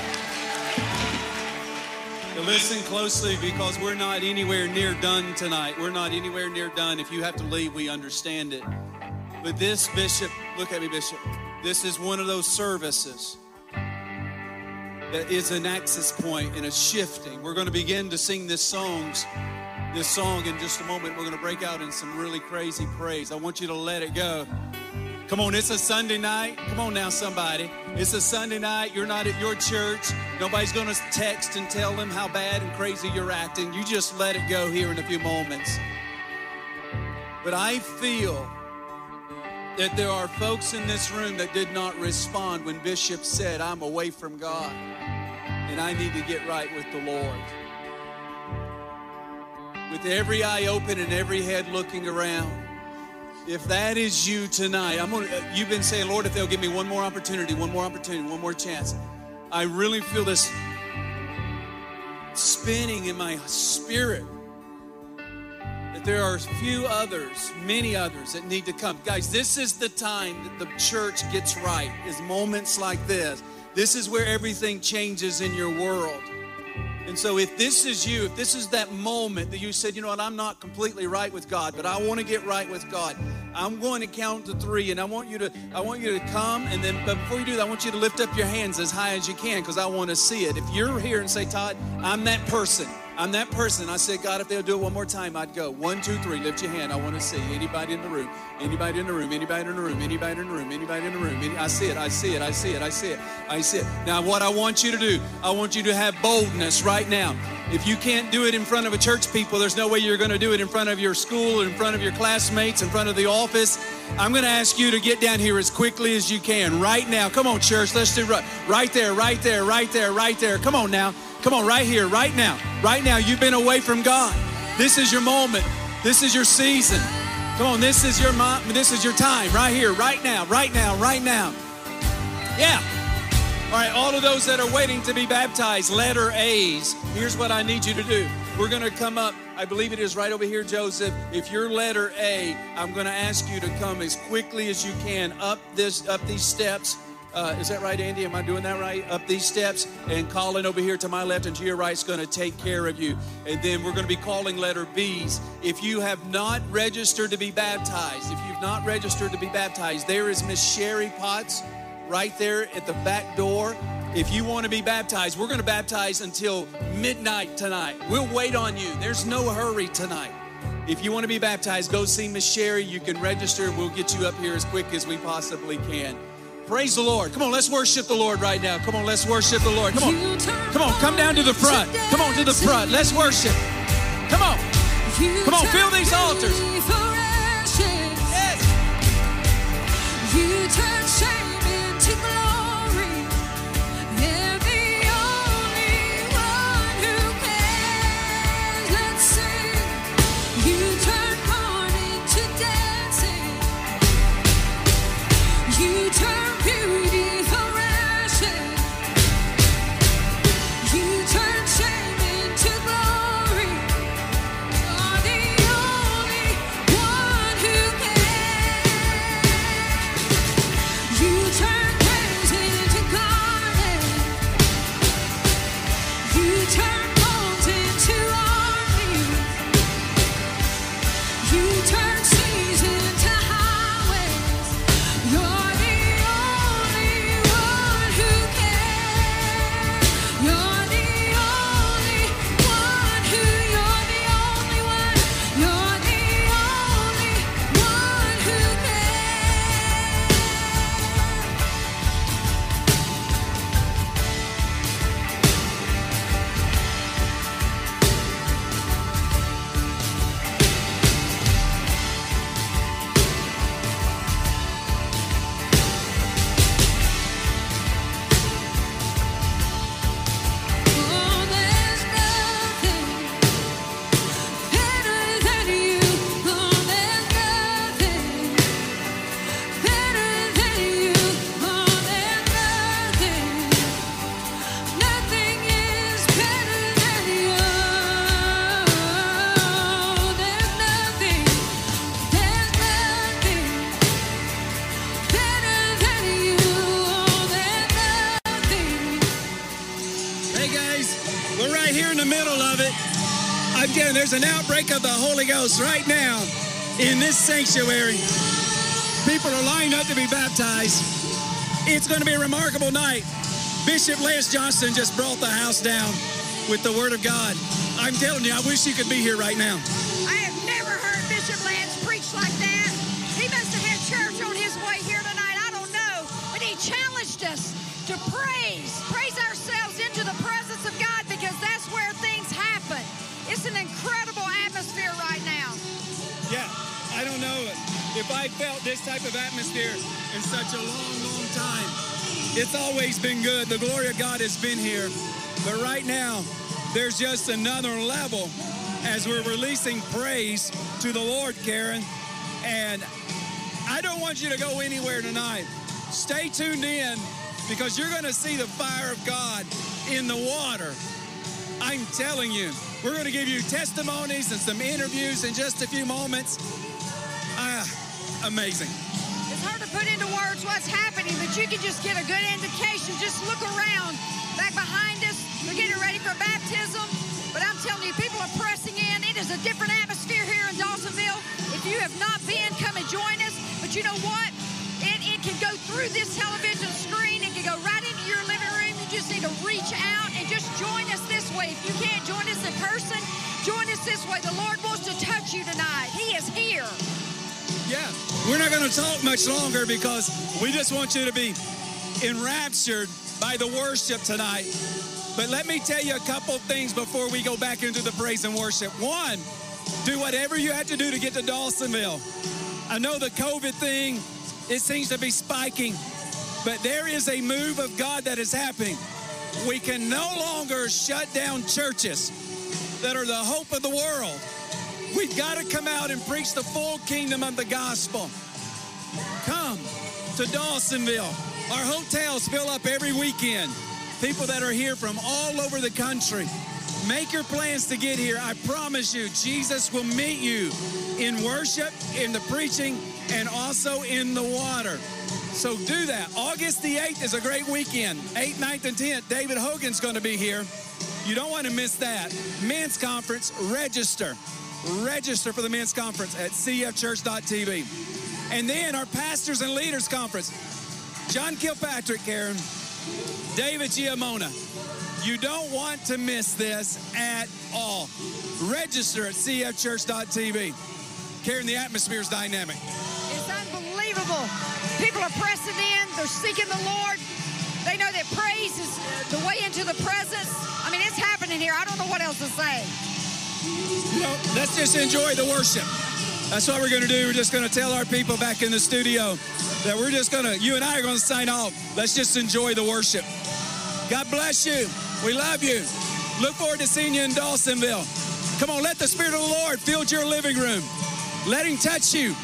Listen closely because we're not anywhere near done tonight. We're not anywhere near done. If you have to leave, we understand it. But this, Bishop, look at me, Bishop. This is one of those services that is an access point and a shifting. We're going to begin to sing this songs, this song in just a moment. We're going to break out in some really crazy praise. I want you to let it go. Come on, it's a Sunday night. Come on now, somebody. It's a Sunday night. You're not at your church. Nobody's going to text and tell them how bad and crazy you're acting. You just let it go here in a few moments. But I feel that there are folks in this room that did not respond when Bishop said, I'm away from God and I need to get right with the Lord. With every eye open and every head looking around. If that is you tonight, I'm gonna, you've been saying, Lord, if they'll give me one more opportunity, one more opportunity, one more chance. I really feel this spinning in my spirit that there are few others, many others that need to come. Guys, this is the time that the church gets right, is moments like this. This is where everything changes in your world. And so, if this is you, if this is that moment that you said, you know what, I'm not completely right with God, but I want to get right with God, I'm going to count to three, and I want you to, I want you to come, and then, but before you do that, I want you to lift up your hands as high as you can, because I want to see it. If you're here and say, Todd, I'm that person. I'm that person. I said, God, if they'll do it one more time, I'd go. One, two, three. Lift your hand. I want to see anybody in the room. Anybody in the room. Anybody in the room. Anybody in the room. Anybody in the room. Any, I see it. I see it. I see it. I see it. I see it. Now, what I want you to do, I want you to have boldness right now. If you can't do it in front of a church people, there's no way you're going to do it in front of your school, in front of your classmates, in front of the office. I'm going to ask you to get down here as quickly as you can right now. Come on, church. Let's do right, right there, right there, right there, right there. Come on now. Come on, right here, right now. Right now. You've been away from God. This is your moment. This is your season. Come on, this is your mo- this is your time right here, right now, right now, right now. Yeah. All right, all of those that are waiting to be baptized, letter A's, here's what I need you to do. We're going to come up, I believe it is right over here, Joseph. If you're letter A, I'm going to ask you to come as quickly as you can up this up these steps. Uh, is that right, Andy? Am I doing that right? Up these steps and calling over here to my left and to your right is going to take care of you. And then we're going to be calling letter B's. If you have not registered to be baptized, if you've not registered to be baptized, there is Miss Sherry Potts right there at the back door. If you want to be baptized, we're going to baptize until midnight tonight. We'll wait on you. There's no hurry tonight. If you want to be baptized, go see Miss Sherry. You can register. We'll get you up here as quick as we possibly can. Praise the Lord. Come on, let's worship the Lord right now. Come on, let's worship the Lord. Come on. Come on, come down to the front. Come on to the front. Let's worship. Come on. Come on, fill these altars. Yes. You turn shame Right now in this sanctuary. People are lined up to be baptized. It's going to be a remarkable night. Bishop Lance Johnson just brought the house down with the Word of God. I'm telling you, I wish you could be here right now. This type of atmosphere in such a long, long time. It's always been good. The glory of God has been here. But right now, there's just another level as we're releasing praise to the Lord, Karen. And I don't want you to go anywhere tonight. Stay tuned in because you're going to see the fire of God in the water. I'm telling you, we're going to give you testimonies and some interviews in just a few moments. Amazing. It's hard to put into words what's happening, but you can just get a good indication. Just look around. Back behind us, we're getting ready for baptism. But I'm telling you, people are pressing in. It is a different atmosphere here in Dawsonville. If you have not been, come and join us. But you know what? It, it can go through this television screen. It can go right into your living room. You just need to reach out and just join us this way. If you can't join us in person, join us this way. The Lord wants to touch you tonight. He is here. Yeah, we're not going to talk much longer because we just want you to be enraptured by the worship tonight. But let me tell you a couple things before we go back into the praise and worship. One, do whatever you have to do to get to Dawsonville. I know the COVID thing, it seems to be spiking, but there is a move of God that is happening. We can no longer shut down churches that are the hope of the world. We've got to come out and preach the full kingdom of the gospel. Come to Dawsonville. Our hotels fill up every weekend. People that are here from all over the country. Make your plans to get here. I promise you, Jesus will meet you in worship, in the preaching, and also in the water. So do that. August the 8th is a great weekend. 8th, 9th, and 10th. David Hogan's going to be here. You don't want to miss that. Men's conference, register. Register for the men's conference at cfchurch.tv. And then our pastors and leaders conference. John Kilpatrick, Karen, David Giamona. You don't want to miss this at all. Register at cfchurch.tv. Karen, the atmosphere is dynamic. It's unbelievable. People are pressing in, they're seeking the Lord. They know that praise is the way into the presence. I mean, it's happening here. I don't know what else to say. You know, let's just enjoy the worship. That's what we're going to do. We're just going to tell our people back in the studio that we're just going to, you and I are going to sign off. Let's just enjoy the worship. God bless you. We love you. Look forward to seeing you in Dawsonville. Come on, let the Spirit of the Lord fill your living room. Let Him touch you.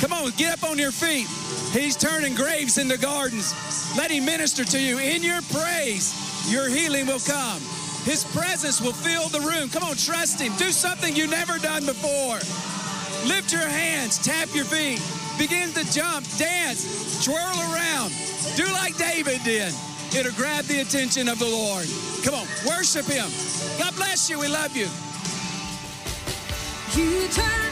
Come on, get up on your feet. He's turning graves into gardens. Let Him minister to you. In your praise, your healing will come. His presence will fill the room. Come on, trust Him. Do something you've never done before. Lift your hands, tap your feet, begin to jump, dance, twirl around. Do like David did. It'll grab the attention of the Lord. Come on, worship Him. God bless you. We love you. You turn